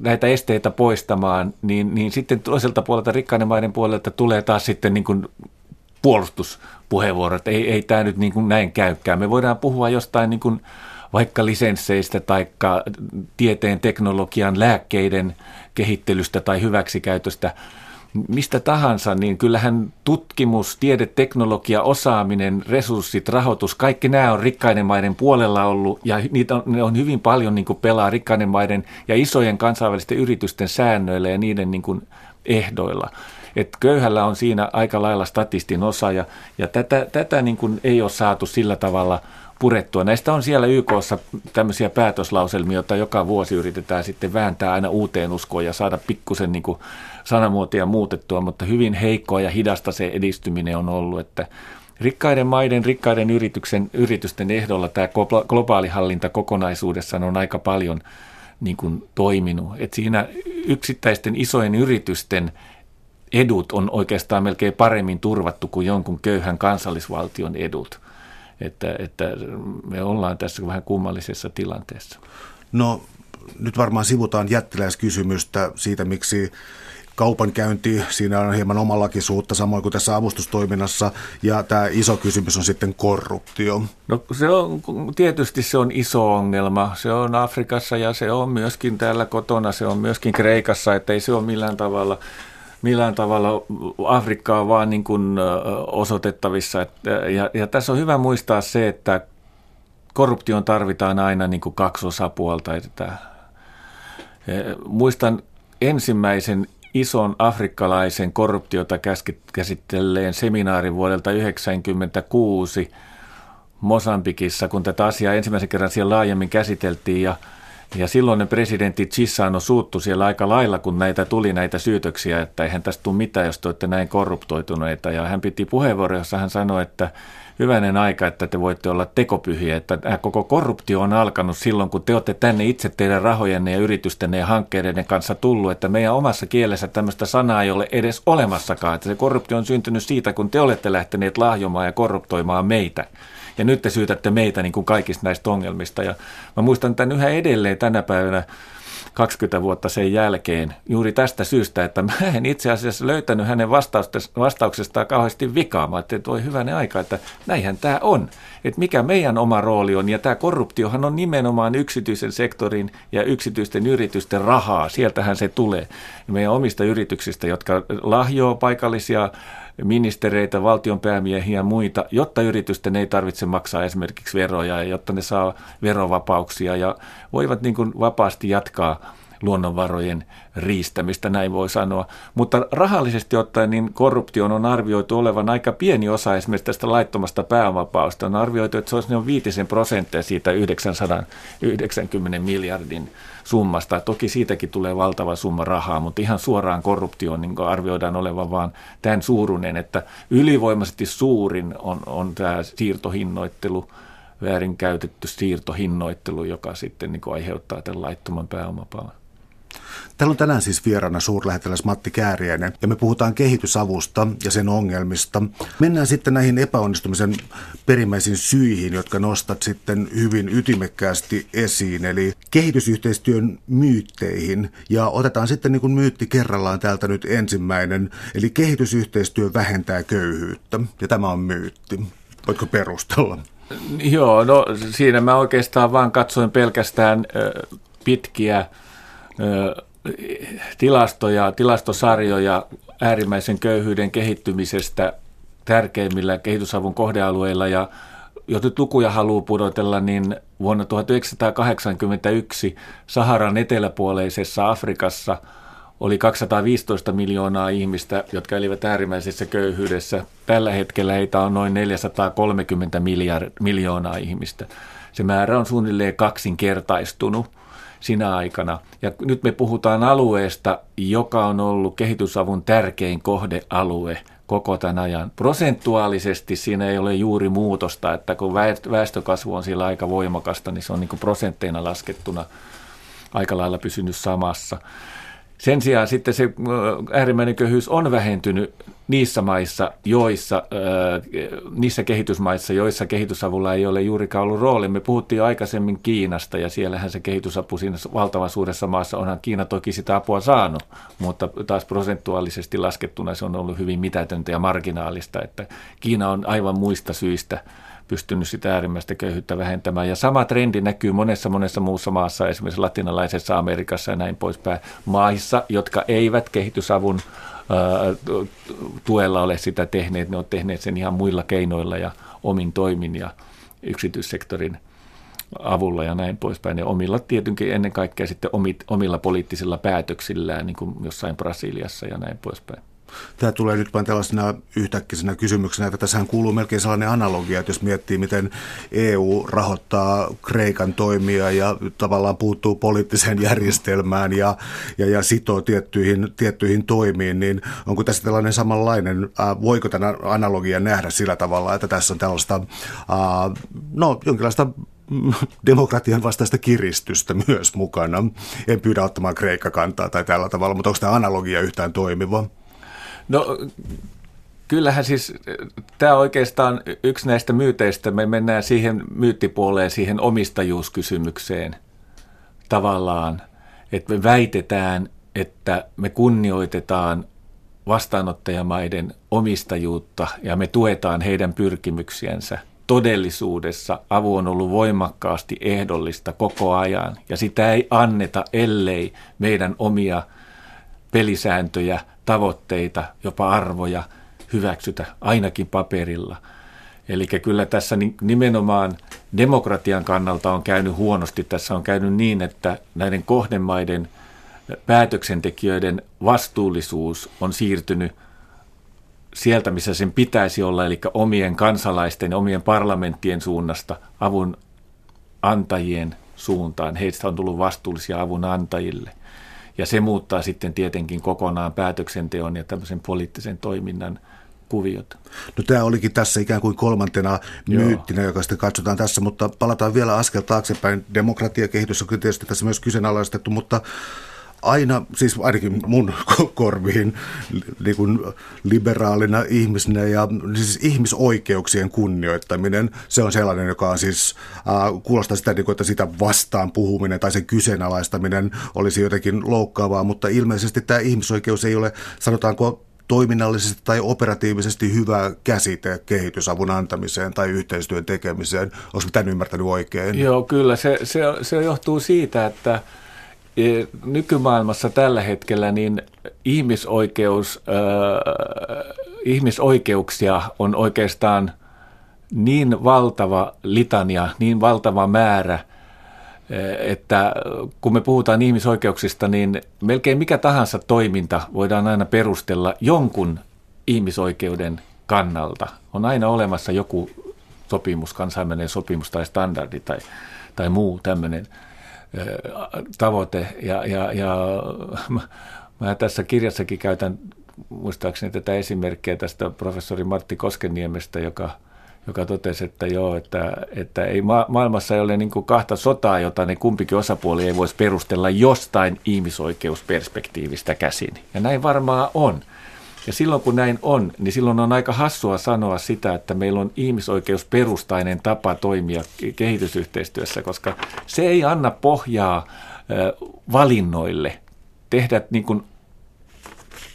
näitä esteitä poistamaan, niin, niin sitten toiselta puolelta, rikkaiden maiden puolelta tulee taas sitten niin kuin puolustuspuheenvuoro, että ei, ei tämä nyt niin kuin näin käykään. Me voidaan puhua jostain niin kuin vaikka lisensseistä tai tieteen, teknologian, lääkkeiden kehittelystä tai hyväksikäytöstä, mistä tahansa, niin kyllähän tutkimus, tiede, teknologia, osaaminen, resurssit, rahoitus, kaikki nämä on rikkaiden maiden puolella ollut ja niitä on, ne on hyvin paljon niin kuin pelaa rikkaiden maiden ja isojen kansainvälisten yritysten säännöillä ja niiden niin kuin ehdoilla. Et köyhällä on siinä aika lailla statistin osa ja, ja tätä, tätä niin kuin ei ole saatu sillä tavalla – purettua. Näistä on siellä YKssa tämmöisiä päätöslauselmia, joita joka vuosi yritetään sitten vääntää aina uuteen uskoon ja saada pikkusen niin sanamuotia muutettua, mutta hyvin heikkoa ja hidasta se edistyminen on ollut, että Rikkaiden maiden, rikkaiden yrityksen, yritysten ehdolla tämä globaali hallinta kokonaisuudessaan on aika paljon niin kuin toiminut. Et siinä yksittäisten isojen yritysten edut on oikeastaan melkein paremmin turvattu kuin jonkun köyhän kansallisvaltion edut että, että me ollaan tässä vähän kummallisessa tilanteessa. No nyt varmaan sivutaan jättiläiskysymystä siitä, miksi kaupankäynti, siinä on hieman omalakisuutta, samoin kuin tässä avustustoiminnassa, ja tämä iso kysymys on sitten korruptio. No se on, tietysti se on iso ongelma, se on Afrikassa ja se on myöskin täällä kotona, se on myöskin Kreikassa, että ei se ole millään tavalla millään tavalla Afrikkaa vaan niin kuin osoitettavissa. Ja, ja tässä on hyvä muistaa se, että korruptioon tarvitaan aina niin kuin kaksi osapuolta. Että, muistan ensimmäisen ison afrikkalaisen korruptiota käsittelleen seminaarin vuodelta 1996 Mosambikissa, kun tätä asiaa ensimmäisen kerran siellä laajemmin käsiteltiin ja ja silloinen presidentti Chissano suuttu siellä aika lailla, kun näitä tuli näitä syytöksiä, että eihän tästä tule mitään, jos te olette näin korruptoituneita. Ja hän piti puheenvuoro, jossa hän sanoi, että hyvänen aika, että te voitte olla tekopyhiä, että koko korruptio on alkanut silloin, kun te olette tänne itse teidän rahojenne ja yritystenne ja hankkeiden kanssa tullut, että meidän omassa kielessä tämmöistä sanaa ei ole edes olemassakaan, että se korruptio on syntynyt siitä, kun te olette lähteneet lahjomaan ja korruptoimaan meitä ja nyt te syytätte meitä niin kuin kaikista näistä ongelmista. Ja mä muistan tämän yhä edelleen tänä päivänä 20 vuotta sen jälkeen juuri tästä syystä, että mä en itse asiassa löytänyt hänen vastauksestaan kauheasti vikaa. Mä ajattelin, että voi hyvänen aika, että näinhän tämä on. Että mikä meidän oma rooli on. Ja tämä korruptiohan on nimenomaan yksityisen sektorin ja yksityisten yritysten rahaa. Sieltähän se tulee. Meidän omista yrityksistä, jotka lahjoo paikallisia ministereitä, valtionpäämiehiä ja muita, jotta yritysten ei tarvitse maksaa esimerkiksi veroja ja jotta ne saa verovapauksia ja voivat niin kuin vapaasti jatkaa luonnonvarojen riistämistä, näin voi sanoa. Mutta rahallisesti ottaen niin korruption on arvioitu olevan aika pieni osa esimerkiksi tästä laittomasta pääomapausta. On arvioitu, että se olisi noin viitisen prosenttia siitä 990 miljardin summasta. Toki siitäkin tulee valtava summa rahaa, mutta ihan suoraan korruptioon niin arvioidaan olevan vain tämän suurunen, että ylivoimaisesti suurin on, on tämä siirtohinnoittelu, väärinkäytetty siirtohinnoittelu, joka sitten niin aiheuttaa tämän laittoman pääomapaon. Täällä on tänään siis vieraana suurlähettiläs Matti Kääriäinen ja me puhutaan kehitysavusta ja sen ongelmista. Mennään sitten näihin epäonnistumisen perimmäisiin syihin, jotka nostat sitten hyvin ytimekkäästi esiin, eli kehitysyhteistyön myytteihin. Ja otetaan sitten niin kuin myytti kerrallaan täältä nyt ensimmäinen, eli kehitysyhteistyö vähentää köyhyyttä ja tämä on myytti. Voitko perustella? Joo, no siinä mä oikeastaan vaan katsoin pelkästään pitkiä tilastoja, tilastosarjoja äärimmäisen köyhyyden kehittymisestä tärkeimmillä kehitysavun kohdealueilla ja jos nyt lukuja haluaa pudotella, niin vuonna 1981 Saharan eteläpuoleisessa Afrikassa oli 215 miljoonaa ihmistä, jotka elivät äärimmäisessä köyhyydessä. Tällä hetkellä heitä on noin 430 miljard, miljoonaa ihmistä. Se määrä on suunnilleen kaksinkertaistunut sinä aikana. Ja nyt me puhutaan alueesta, joka on ollut kehitysavun tärkein kohdealue koko tämän ajan. Prosentuaalisesti siinä ei ole juuri muutosta, että kun väestökasvu on siellä aika voimakasta, niin se on niin kuin prosentteina laskettuna aika lailla pysynyt samassa. Sen sijaan sitten se äärimmäinen köyhyys on vähentynyt niissä maissa, joissa, niissä kehitysmaissa, joissa kehitysavulla ei ole juurikaan ollut rooli. Me puhuttiin jo aikaisemmin Kiinasta ja siellähän se kehitysapu siinä valtavan suuressa maassa onhan Kiina toki sitä apua saanut, mutta taas prosentuaalisesti laskettuna se on ollut hyvin mitätöntä ja marginaalista, että Kiina on aivan muista syistä pystynyt sitä äärimmäistä köyhyyttä vähentämään. Ja sama trendi näkyy monessa monessa muussa maassa, esimerkiksi latinalaisessa Amerikassa ja näin poispäin, maissa, jotka eivät kehitysavun tuella ole sitä tehneet. Ne on tehneet sen ihan muilla keinoilla ja omin toimin ja yksityissektorin avulla ja näin poispäin. Ja omilla tietenkin ennen kaikkea sitten omilla poliittisilla päätöksillään, niin kuin jossain Brasiliassa ja näin poispäin. Tämä tulee nyt vain tällaisena yhtäkkisenä kysymyksenä, että tässähän kuuluu melkein sellainen analogia, että jos miettii, miten EU rahoittaa Kreikan toimia ja tavallaan puuttuu poliittiseen järjestelmään ja, ja, ja sitoo tiettyihin, tiettyihin toimiin, niin onko tässä tällainen samanlainen, äh, voiko tämä analogia nähdä sillä tavalla, että tässä on tällaista, äh, no jonkinlaista demokratian vastaista kiristystä myös mukana. En pyydä ottamaan Kreikka-kantaa tai tällä tavalla, mutta onko tämä analogia yhtään toimiva? No kyllähän siis tämä oikeastaan yksi näistä myyteistä, me mennään siihen myyttipuoleen, siihen omistajuuskysymykseen tavallaan, että me väitetään, että me kunnioitetaan vastaanottajamaiden omistajuutta ja me tuetaan heidän pyrkimyksiänsä. Todellisuudessa avu on ollut voimakkaasti ehdollista koko ajan ja sitä ei anneta, ellei meidän omia pelisääntöjä tavoitteita, jopa arvoja hyväksytä, ainakin paperilla. Eli kyllä tässä nimenomaan demokratian kannalta on käynyt huonosti. Tässä on käynyt niin, että näiden kohdemaiden päätöksentekijöiden vastuullisuus on siirtynyt sieltä, missä sen pitäisi olla, eli omien kansalaisten, omien parlamenttien suunnasta avun antajien suuntaan. Heistä on tullut vastuullisia avun antajille. Ja se muuttaa sitten tietenkin kokonaan päätöksenteon ja tämmöisen poliittisen toiminnan kuviot. No tämä olikin tässä ikään kuin kolmantena myyttinä, joka sitten katsotaan tässä, mutta palataan vielä askel taaksepäin. Demokratiakehitys on tietysti tässä myös kyseenalaistettu, mutta aina, siis ainakin mun [LAUGHS] korviin niin kuin liberaalina ihmisenä ja siis ihmisoikeuksien kunnioittaminen, se on sellainen, joka on siis, äh, kuulostaa sitä, niin kuin, että sitä vastaan puhuminen tai sen kyseenalaistaminen olisi jotenkin loukkaavaa, mutta ilmeisesti tämä ihmisoikeus ei ole, sanotaanko, toiminnallisesti tai operatiivisesti hyvä käsite kehitysavun antamiseen tai yhteistyön tekemiseen. Onko tämän ymmärtänyt oikein? Joo, kyllä. Se, se, se johtuu siitä, että nykymaailmassa tällä hetkellä niin ihmisoikeus, äh, ihmisoikeuksia on oikeastaan niin valtava litania, niin valtava määrä, että kun me puhutaan ihmisoikeuksista, niin melkein mikä tahansa toiminta voidaan aina perustella jonkun ihmisoikeuden kannalta. On aina olemassa joku sopimus, kansainvälinen sopimus tai standardi tai, tai muu tämmöinen – tavoite. Ja, ja, ja [LAUGHS] mä tässä kirjassakin käytän muistaakseni tätä esimerkkiä tästä professori Martti Koskeniemestä, joka joka totesi, että joo, että, että ei ma- maailmassa ei ole niin kahta sotaa, jota ne kumpikin osapuoli ei voisi perustella jostain ihmisoikeusperspektiivistä käsin. Ja näin varmaan on. Ja silloin kun näin on, niin silloin on aika hassua sanoa sitä, että meillä on ihmisoikeusperustainen tapa toimia kehitysyhteistyössä, koska se ei anna pohjaa valinnoille, tehdä niin kuin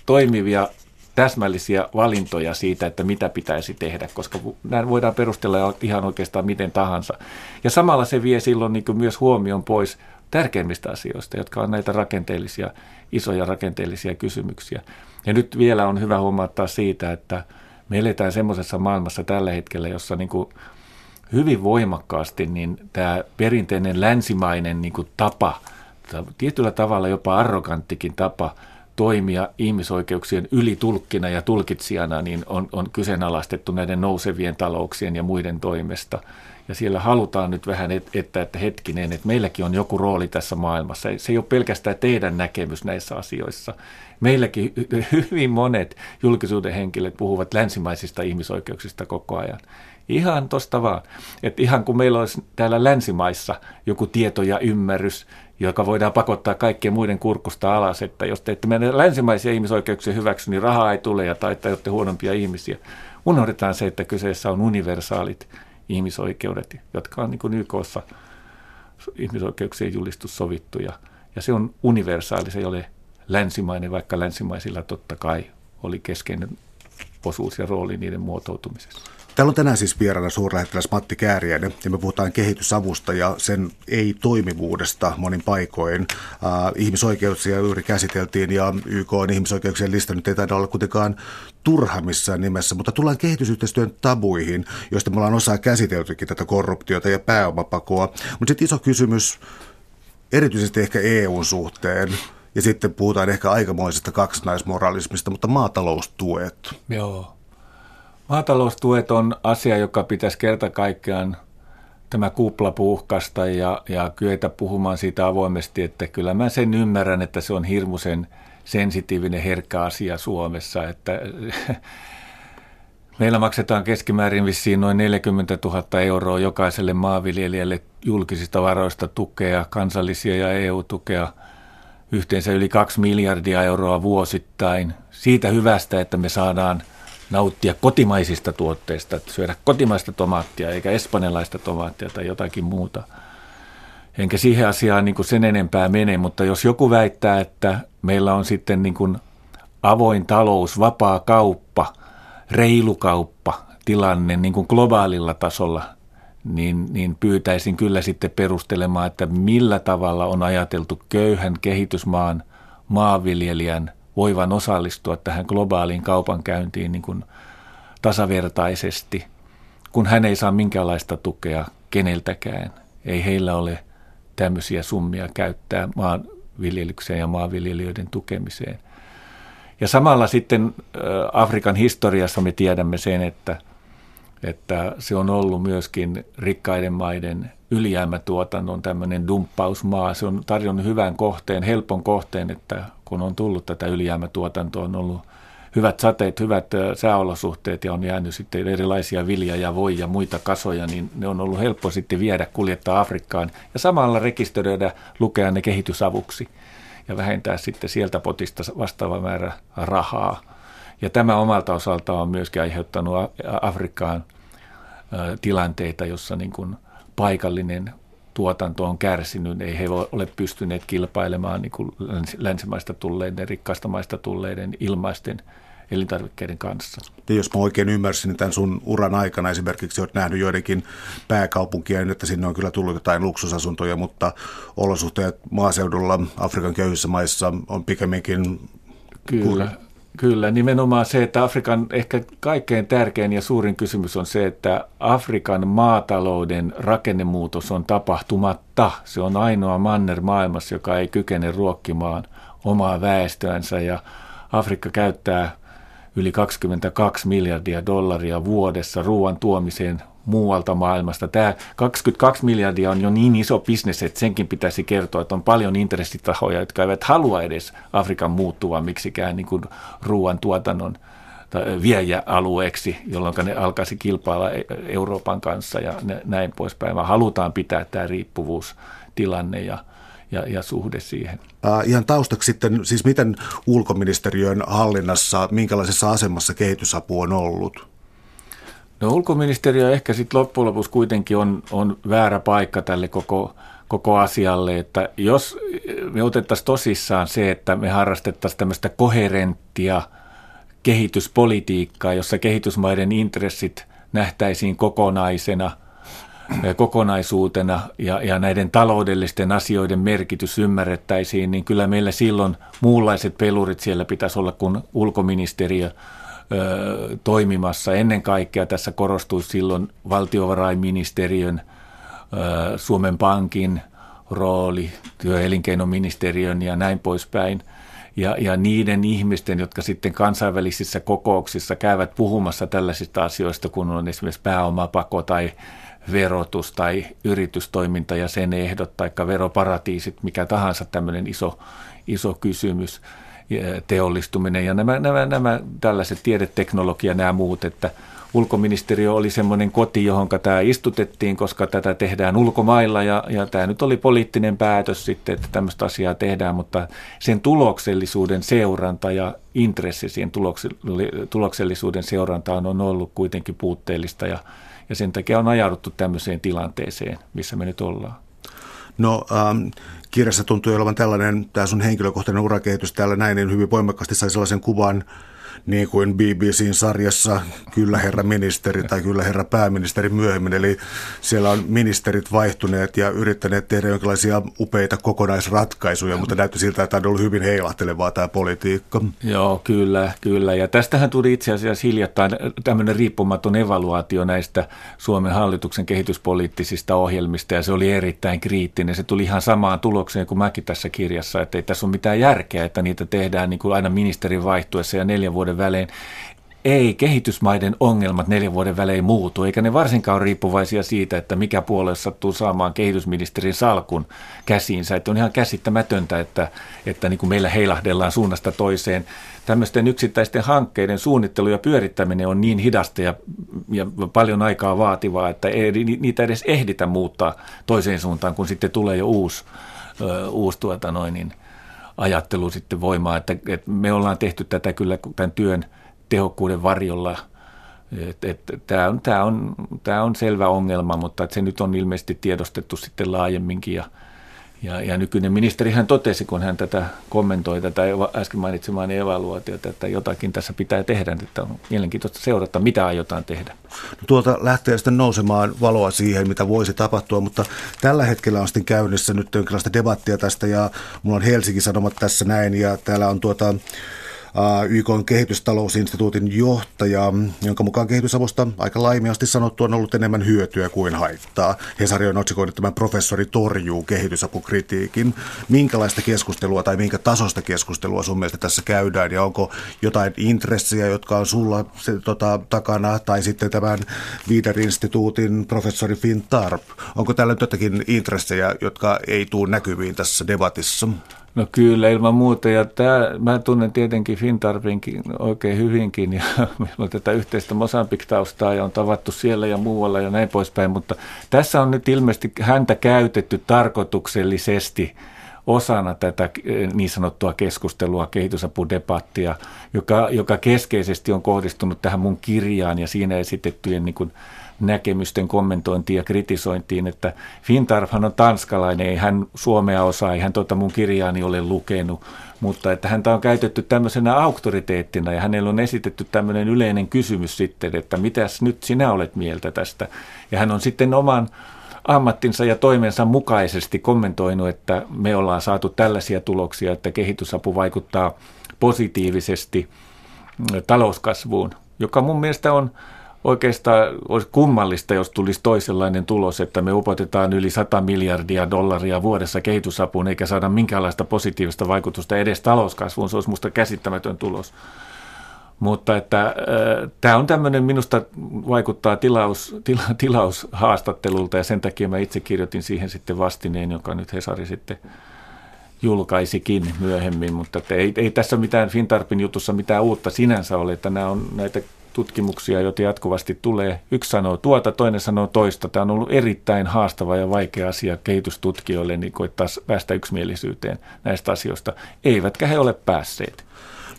toimivia täsmällisiä valintoja siitä, että mitä pitäisi tehdä, koska näin voidaan perustella ihan oikeastaan miten tahansa. Ja samalla se vie silloin niin myös huomion pois tärkeimmistä asioista, jotka on näitä rakenteellisia, isoja rakenteellisia kysymyksiä. Ja nyt vielä on hyvä huomata siitä, että me eletään semmoisessa maailmassa tällä hetkellä, jossa niin kuin hyvin voimakkaasti niin tämä perinteinen länsimainen niin kuin tapa, tietyllä tavalla jopa arroganttikin tapa toimia ihmisoikeuksien ylitulkkina ja tulkitsijana, niin on, on kyseenalaistettu näiden nousevien talouksien ja muiden toimesta – ja siellä halutaan nyt vähän, että, että hetkinen, että meilläkin on joku rooli tässä maailmassa. Se ei ole pelkästään teidän näkemys näissä asioissa. Meilläkin hyvin monet julkisuuden henkilöt puhuvat länsimaisista ihmisoikeuksista koko ajan. Ihan tosta vaan. Että ihan kun meillä olisi täällä länsimaissa joku tieto ja ymmärrys, joka voidaan pakottaa kaikkien muiden kurkusta alas, että jos te ette mene länsimaisia ihmisoikeuksia hyväksy, niin rahaa ei tule ja tai olette huonompia ihmisiä. Unohdetaan se, että kyseessä on universaalit ihmisoikeudet, jotka on niin kuin YKssa ihmisoikeuksien julistus sovittu. Ja, ja se on universaali, se ei ole länsimainen, vaikka länsimaisilla totta kai oli keskeinen osuus ja rooli niiden muotoutumisessa. Täällä on tänään siis vieraana suurlähettiläs Matti Kääriäinen ja me puhutaan kehitysavusta ja sen ei-toimivuudesta monin paikoin. Ihmisoikeuksia juuri käsiteltiin ja YK on ihmisoikeuksien lista nyt ei taida olla kuitenkaan turha missään nimessä, mutta tullaan kehitysyhteistyön tabuihin, joista me ollaan osaa käsiteltykin tätä korruptiota ja pääomapakoa. Mutta sitten iso kysymys, erityisesti ehkä EUn suhteen, ja sitten puhutaan ehkä aikamoisesta kaksinaismoralismista, mutta maataloustuet. Joo. Maataloustuet on asia, joka pitäisi kerta kaikkiaan tämä kupla puhkasta ja, ja kyetä puhumaan siitä avoimesti, että kyllä mä sen ymmärrän, että se on hirmuisen sensitiivinen, herkkä asia Suomessa, että [LAUGHS] meillä maksetaan keskimäärin vissiin noin 40 000 euroa jokaiselle maanviljelijälle julkisista varoista tukea, kansallisia ja EU-tukea, yhteensä yli 2 miljardia euroa vuosittain. Siitä hyvästä, että me saadaan – nauttia kotimaisista tuotteista, syödä kotimaista tomaattia eikä espanjalaista tomaattia tai jotakin muuta. Enkä siihen asiaan niin kuin sen enempää mene, mutta jos joku väittää, että meillä on sitten niin kuin avoin talous, vapaa kauppa, reilu kauppa tilanne niin kuin globaalilla tasolla, niin, niin pyytäisin kyllä sitten perustelemaan, että millä tavalla on ajateltu köyhän kehitysmaan maanviljelijän – voivan osallistua tähän globaaliin kaupankäyntiin niin kuin tasavertaisesti, kun hän ei saa minkäänlaista tukea keneltäkään. Ei heillä ole tämmöisiä summia käyttää maanviljelykseen ja maanviljelijöiden tukemiseen. Ja samalla sitten Afrikan historiassa me tiedämme sen, että, että se on ollut myöskin rikkaiden maiden ylijäämätuotannon tämmöinen dumppausmaa. Se on tarjonnut hyvän kohteen, helpon kohteen, että kun on tullut tätä ylijäämätuotantoa, on ollut hyvät sateet, hyvät sääolosuhteet ja on jäänyt sitten erilaisia vilja- ja voi- ja muita kasoja, niin ne on ollut helppo sitten viedä, kuljettaa Afrikkaan ja samalla rekisteröidä, lukea ne kehitysavuksi ja vähentää sitten sieltä potista vastaava määrä rahaa. Ja tämä omalta osaltaan on myöskin aiheuttanut Afrikkaan tilanteita, jossa niin kuin paikallinen tuotanto on kärsinyt, ei he ole pystyneet kilpailemaan niin kuin länsimaista tulleiden, rikkaista maista tulleiden ilmaisten elintarvikkeiden kanssa. Ja jos mä oikein ymmärsin, niin tämän sun uran aikana esimerkiksi olet nähnyt joidenkin pääkaupunkia, että sinne on kyllä tullut jotain luksusasuntoja, mutta olosuhteet maaseudulla Afrikan köyhissä maissa on pikemminkin Kyllä, Kyllä, nimenomaan se, että Afrikan ehkä kaikkein tärkein ja suurin kysymys on se, että Afrikan maatalouden rakennemuutos on tapahtumatta. Se on ainoa manner maailmassa, joka ei kykene ruokkimaan omaa väestöänsä ja Afrikka käyttää yli 22 miljardia dollaria vuodessa ruoan tuomiseen muualta maailmasta. Tämä 22 miljardia on jo niin iso bisnes, että senkin pitäisi kertoa, että on paljon intressitahoja, jotka eivät halua edes Afrikan muuttua miksikään niin kuin ruoan tuotannon viejäalueeksi, jolloin ne alkaisi kilpailla e-, Euroopan kanssa ja näin poispäin, vaan halutaan pitää tämä riippuvuustilanne ja, ja, ja suhde siihen. Äh, ihan taustaksi sitten, siis miten ulkoministeriön hallinnassa, minkälaisessa asemassa kehitysapu on ollut? No ulkoministeriö ehkä sitten loppujen lopuksi kuitenkin on, on väärä paikka tälle koko, koko asialle, että jos me otettaisiin tosissaan se, että me harrastettaisiin tämmöistä koherenttia kehityspolitiikkaa, jossa kehitysmaiden intressit nähtäisiin kokonaisena, kokonaisuutena ja, ja näiden taloudellisten asioiden merkitys ymmärrettäisiin, niin kyllä meillä silloin muunlaiset pelurit siellä pitäisi olla kuin ulkoministeriö toimimassa. Ennen kaikkea tässä korostui silloin valtiovarainministeriön, Suomen Pankin rooli, työ- ja ja näin poispäin. Ja, ja niiden ihmisten, jotka sitten kansainvälisissä kokouksissa käyvät puhumassa tällaisista asioista, kun on esimerkiksi pääomapako tai verotus tai yritystoiminta ja sen ehdot, tai veroparatiisit, mikä tahansa tämmöinen iso, iso kysymys – teollistuminen ja nämä, nämä, nämä tällaiset tiedeteknologia nämä muut, että ulkoministeriö oli semmoinen koti, johon tämä istutettiin, koska tätä tehdään ulkomailla ja, ja tämä nyt oli poliittinen päätös sitten, että tämmöistä asiaa tehdään, mutta sen tuloksellisuuden seuranta ja intressi siihen tuloksellisuuden seurantaan on ollut kuitenkin puutteellista ja, ja sen takia on ajauduttu tämmöiseen tilanteeseen, missä me nyt ollaan. No ähm, kirjassa tuntuu olevan tällainen, tämä sun henkilökohtainen urakehitys täällä näin, niin hyvin voimakkaasti sai sellaisen kuvan, niin kuin BBCn sarjassa Kyllä herra ministeri tai Kyllä herra pääministeri myöhemmin. Eli siellä on ministerit vaihtuneet ja yrittäneet tehdä jonkinlaisia upeita kokonaisratkaisuja, mutta näytti siltä, että on ollut hyvin heilahtelevaa tämä politiikka. Joo, kyllä, kyllä. Ja tästähän tuli itse asiassa hiljattain tämmöinen riippumaton evaluaatio näistä Suomen hallituksen kehityspoliittisista ohjelmista ja se oli erittäin kriittinen. Se tuli ihan samaan tulokseen kuin mäkin tässä kirjassa, että ei tässä ole mitään järkeä, että niitä tehdään niin kuin aina ministerin vaihtuessa ja neljän vuoden välein, ei kehitysmaiden ongelmat neljän vuoden välein muutu, eikä ne varsinkaan ole riippuvaisia siitä, että mikä puolue sattuu saamaan kehitysministerin salkun käsiinsä. Että on ihan käsittämätöntä, että, että niin kuin meillä heilahdellaan suunnasta toiseen. Tämmöisten yksittäisten hankkeiden suunnittelu ja pyörittäminen on niin hidasta ja, ja paljon aikaa vaativaa, että ei niitä edes ehditä muuttaa toiseen suuntaan, kun sitten tulee jo uusi, uusi tuota noin, niin, ajattelu sitten voimaa, että, että me ollaan tehty tätä kyllä tämän työn tehokkuuden varjolla. Tämä on, tämä, on, tämä on selvä ongelma, mutta se nyt on ilmeisesti tiedostettu sitten laajemminkin ja, ja, ja nykyinen ministeri hän totesi, kun hän tätä kommentoi, tätä äsken mainitsemaani evaluaatiota, että jotakin tässä pitää tehdä, että on mielenkiintoista seurata, mitä aiotaan tehdä. No tuolta lähtee sitten nousemaan valoa siihen, mitä voisi tapahtua, mutta tällä hetkellä on sitten käynnissä nyt jonkinlaista debattia tästä ja mulla on Helsingin Sanomat tässä näin ja täällä on tuota YK on kehitystalousinstituutin johtaja, jonka mukaan kehitysavusta aika laimiasti sanottu on ollut enemmän hyötyä kuin haittaa. Hesari on otsikoinut tämän professori torjuu kehitysapukritiikin. Minkälaista keskustelua tai minkä tasosta keskustelua sun mielestä tässä käydään ja onko jotain intressejä, jotka on sulla se, tota, takana tai sitten tämän Vider-instituutin professori Finn Tarp. Onko täällä jotakin intressejä, jotka ei tule näkyviin tässä debatissa? No kyllä, ilman muuta. Ja tämä, mä tunnen tietenkin Fintarpinkin oikein hyvinkin ja [LAUGHS] meillä on tätä yhteistä Mosambik-taustaa ja on tavattu siellä ja muualla ja näin poispäin. Mutta tässä on nyt ilmeisesti häntä käytetty tarkoituksellisesti osana tätä eh, niin sanottua keskustelua, kehitysapudebattia, joka, joka keskeisesti on kohdistunut tähän mun kirjaan ja siinä esitettyjen niin kuin, näkemysten kommentointiin ja kritisointiin, että Fintarfhan on tanskalainen, ei hän suomea osaa, ei hän tuota mun kirjaani ole lukenut, mutta että häntä on käytetty tämmöisenä auktoriteettina ja hänellä on esitetty tämmöinen yleinen kysymys sitten, että mitäs nyt sinä olet mieltä tästä. Ja hän on sitten oman ammattinsa ja toimensa mukaisesti kommentoinut, että me ollaan saatu tällaisia tuloksia, että kehitysapu vaikuttaa positiivisesti talouskasvuun, joka mun mielestä on oikeastaan olisi kummallista, jos tulisi toisenlainen tulos, että me upotetaan yli 100 miljardia dollaria vuodessa kehitysapuun eikä saada minkäänlaista positiivista vaikutusta edes talouskasvuun. Se olisi minusta käsittämätön tulos. Mutta että äh, tämä on tämmöinen, minusta vaikuttaa tilaus, tila, tilaushaastattelulta ja sen takia mä itse kirjoitin siihen sitten vastineen, joka nyt Hesari sitten julkaisikin myöhemmin, mutta ei, ei tässä mitään Fintarpin jutussa mitään uutta sinänsä ole, että nämä on näitä tutkimuksia, joita jatkuvasti tulee. Yksi sanoo tuota, toinen sanoo toista. Tämä on ollut erittäin haastava ja vaikea asia kehitystutkijoille niin koittaa päästä yksimielisyyteen näistä asioista. Eivätkä he ole päässeet.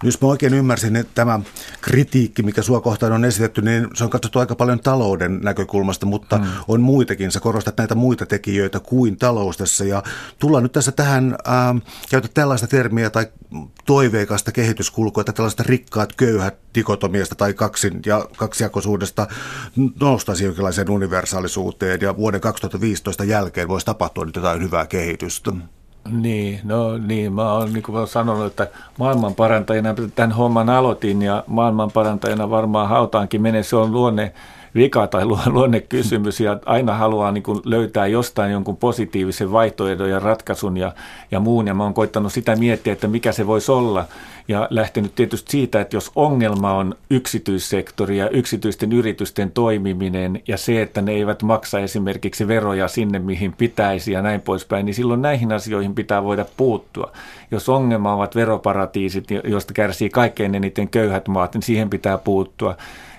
Jos mä oikein ymmärsin, että tämä kritiikki, mikä sua kohtaan on esitetty, niin se on katsottu aika paljon talouden näkökulmasta, mutta mm. on muitakin. Sä korostat näitä muita tekijöitä kuin talous tässä. Ja tullaan nyt tässä tähän, äh, käytä tällaista termiä tai toiveikasta kehityskulkua, että tällaista rikkaat, köyhät dikotomiasta tai kaksin ja kaksijakoisuudesta noustaisi jonkinlaiseen universaalisuuteen ja vuoden 2015 jälkeen voisi tapahtua nyt jotain hyvää kehitystä. Niin, no niin, mä oon niin kuin sanonut, että maailmanparantajana tämän homman aloitin ja maailmanparantajana varmaan hautaankin menee, se on luonne vika tai luonnekysymys ja aina haluaa niin kuin löytää jostain jonkun positiivisen vaihtoehdon ja ratkaisun ja, ja muun. Ja mä oon koittanut sitä miettiä, että mikä se voisi olla ja lähtenyt tietysti siitä, että jos ongelma on yksityissektori ja yksityisten yritysten toimiminen ja se, että ne eivät maksa esimerkiksi veroja sinne, mihin pitäisi ja näin poispäin, niin silloin näihin asioihin pitää voida puuttua. Jos ongelma ovat veroparatiisit, joista kärsii kaikkein eniten köyhät maat, niin siihen pitää puuttua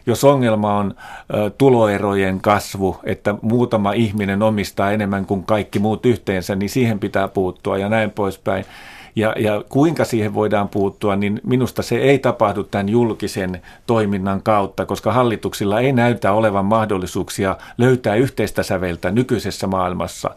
jos ongelma on tuloerojen kasvu, että muutama ihminen omistaa enemmän kuin kaikki muut yhteensä, niin siihen pitää puuttua ja näin poispäin. Ja, ja kuinka siihen voidaan puuttua, niin minusta se ei tapahdu tämän julkisen toiminnan kautta, koska hallituksilla ei näytä olevan mahdollisuuksia löytää yhteistä säveltä nykyisessä maailmassa.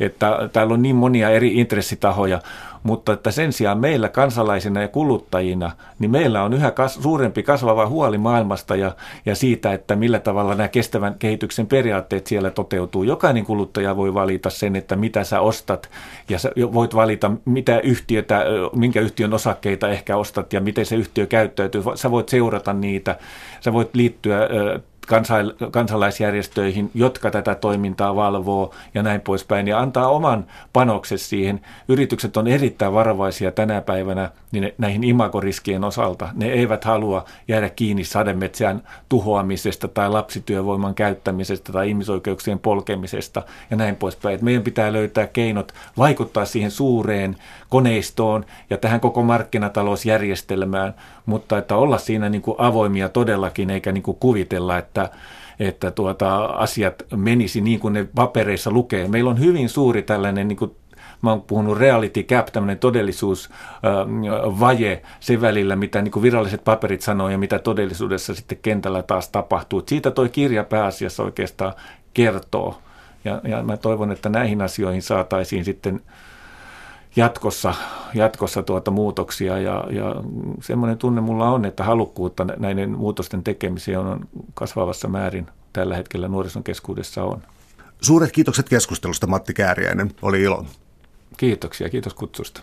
Että täällä on niin monia eri intressitahoja, mutta että sen sijaan meillä kansalaisina ja kuluttajina, niin meillä on yhä kas, suurempi kasvava huoli maailmasta ja, ja siitä, että millä tavalla nämä kestävän kehityksen periaatteet siellä toteutuu. Jokainen kuluttaja voi valita sen, että mitä sä ostat ja sä voit valita, mitä yhtiötä, minkä yhtiön osakkeita ehkä ostat ja miten se yhtiö käyttäytyy. Sä voit seurata niitä, sä voit liittyä kansalaisjärjestöihin, jotka tätä toimintaa valvoo ja näin poispäin, ja antaa oman panoksen siihen. Yritykset on erittäin varovaisia tänä päivänä niin näihin imagoriskien osalta. Ne eivät halua jäädä kiinni sademetsän tuhoamisesta tai lapsityövoiman käyttämisestä tai ihmisoikeuksien polkemisesta ja näin poispäin. meidän pitää löytää keinot vaikuttaa siihen suureen koneistoon ja tähän koko markkinatalousjärjestelmään, mutta että olla siinä niin kuin avoimia todellakin, eikä niin kuin kuvitella, että että tuota, asiat menisi niin kuin ne papereissa lukee. Meillä on hyvin suuri tällainen niin kuin mä oon puhunut reality gap, tämmöinen todellisuusvaje sen välillä, mitä niin viralliset paperit sanoo ja mitä todellisuudessa sitten kentällä taas tapahtuu. Siitä toi kirja pääasiassa oikeastaan kertoo. Ja, ja mä toivon, että näihin asioihin saataisiin sitten jatkossa, jatkossa tuota muutoksia ja, ja semmoinen tunne mulla on, että halukkuutta näiden muutosten tekemiseen on kasvavassa määrin tällä hetkellä nuorison keskuudessa on. Suuret kiitokset keskustelusta Matti Kääriäinen, oli ilo. Kiitoksia, kiitos kutsusta.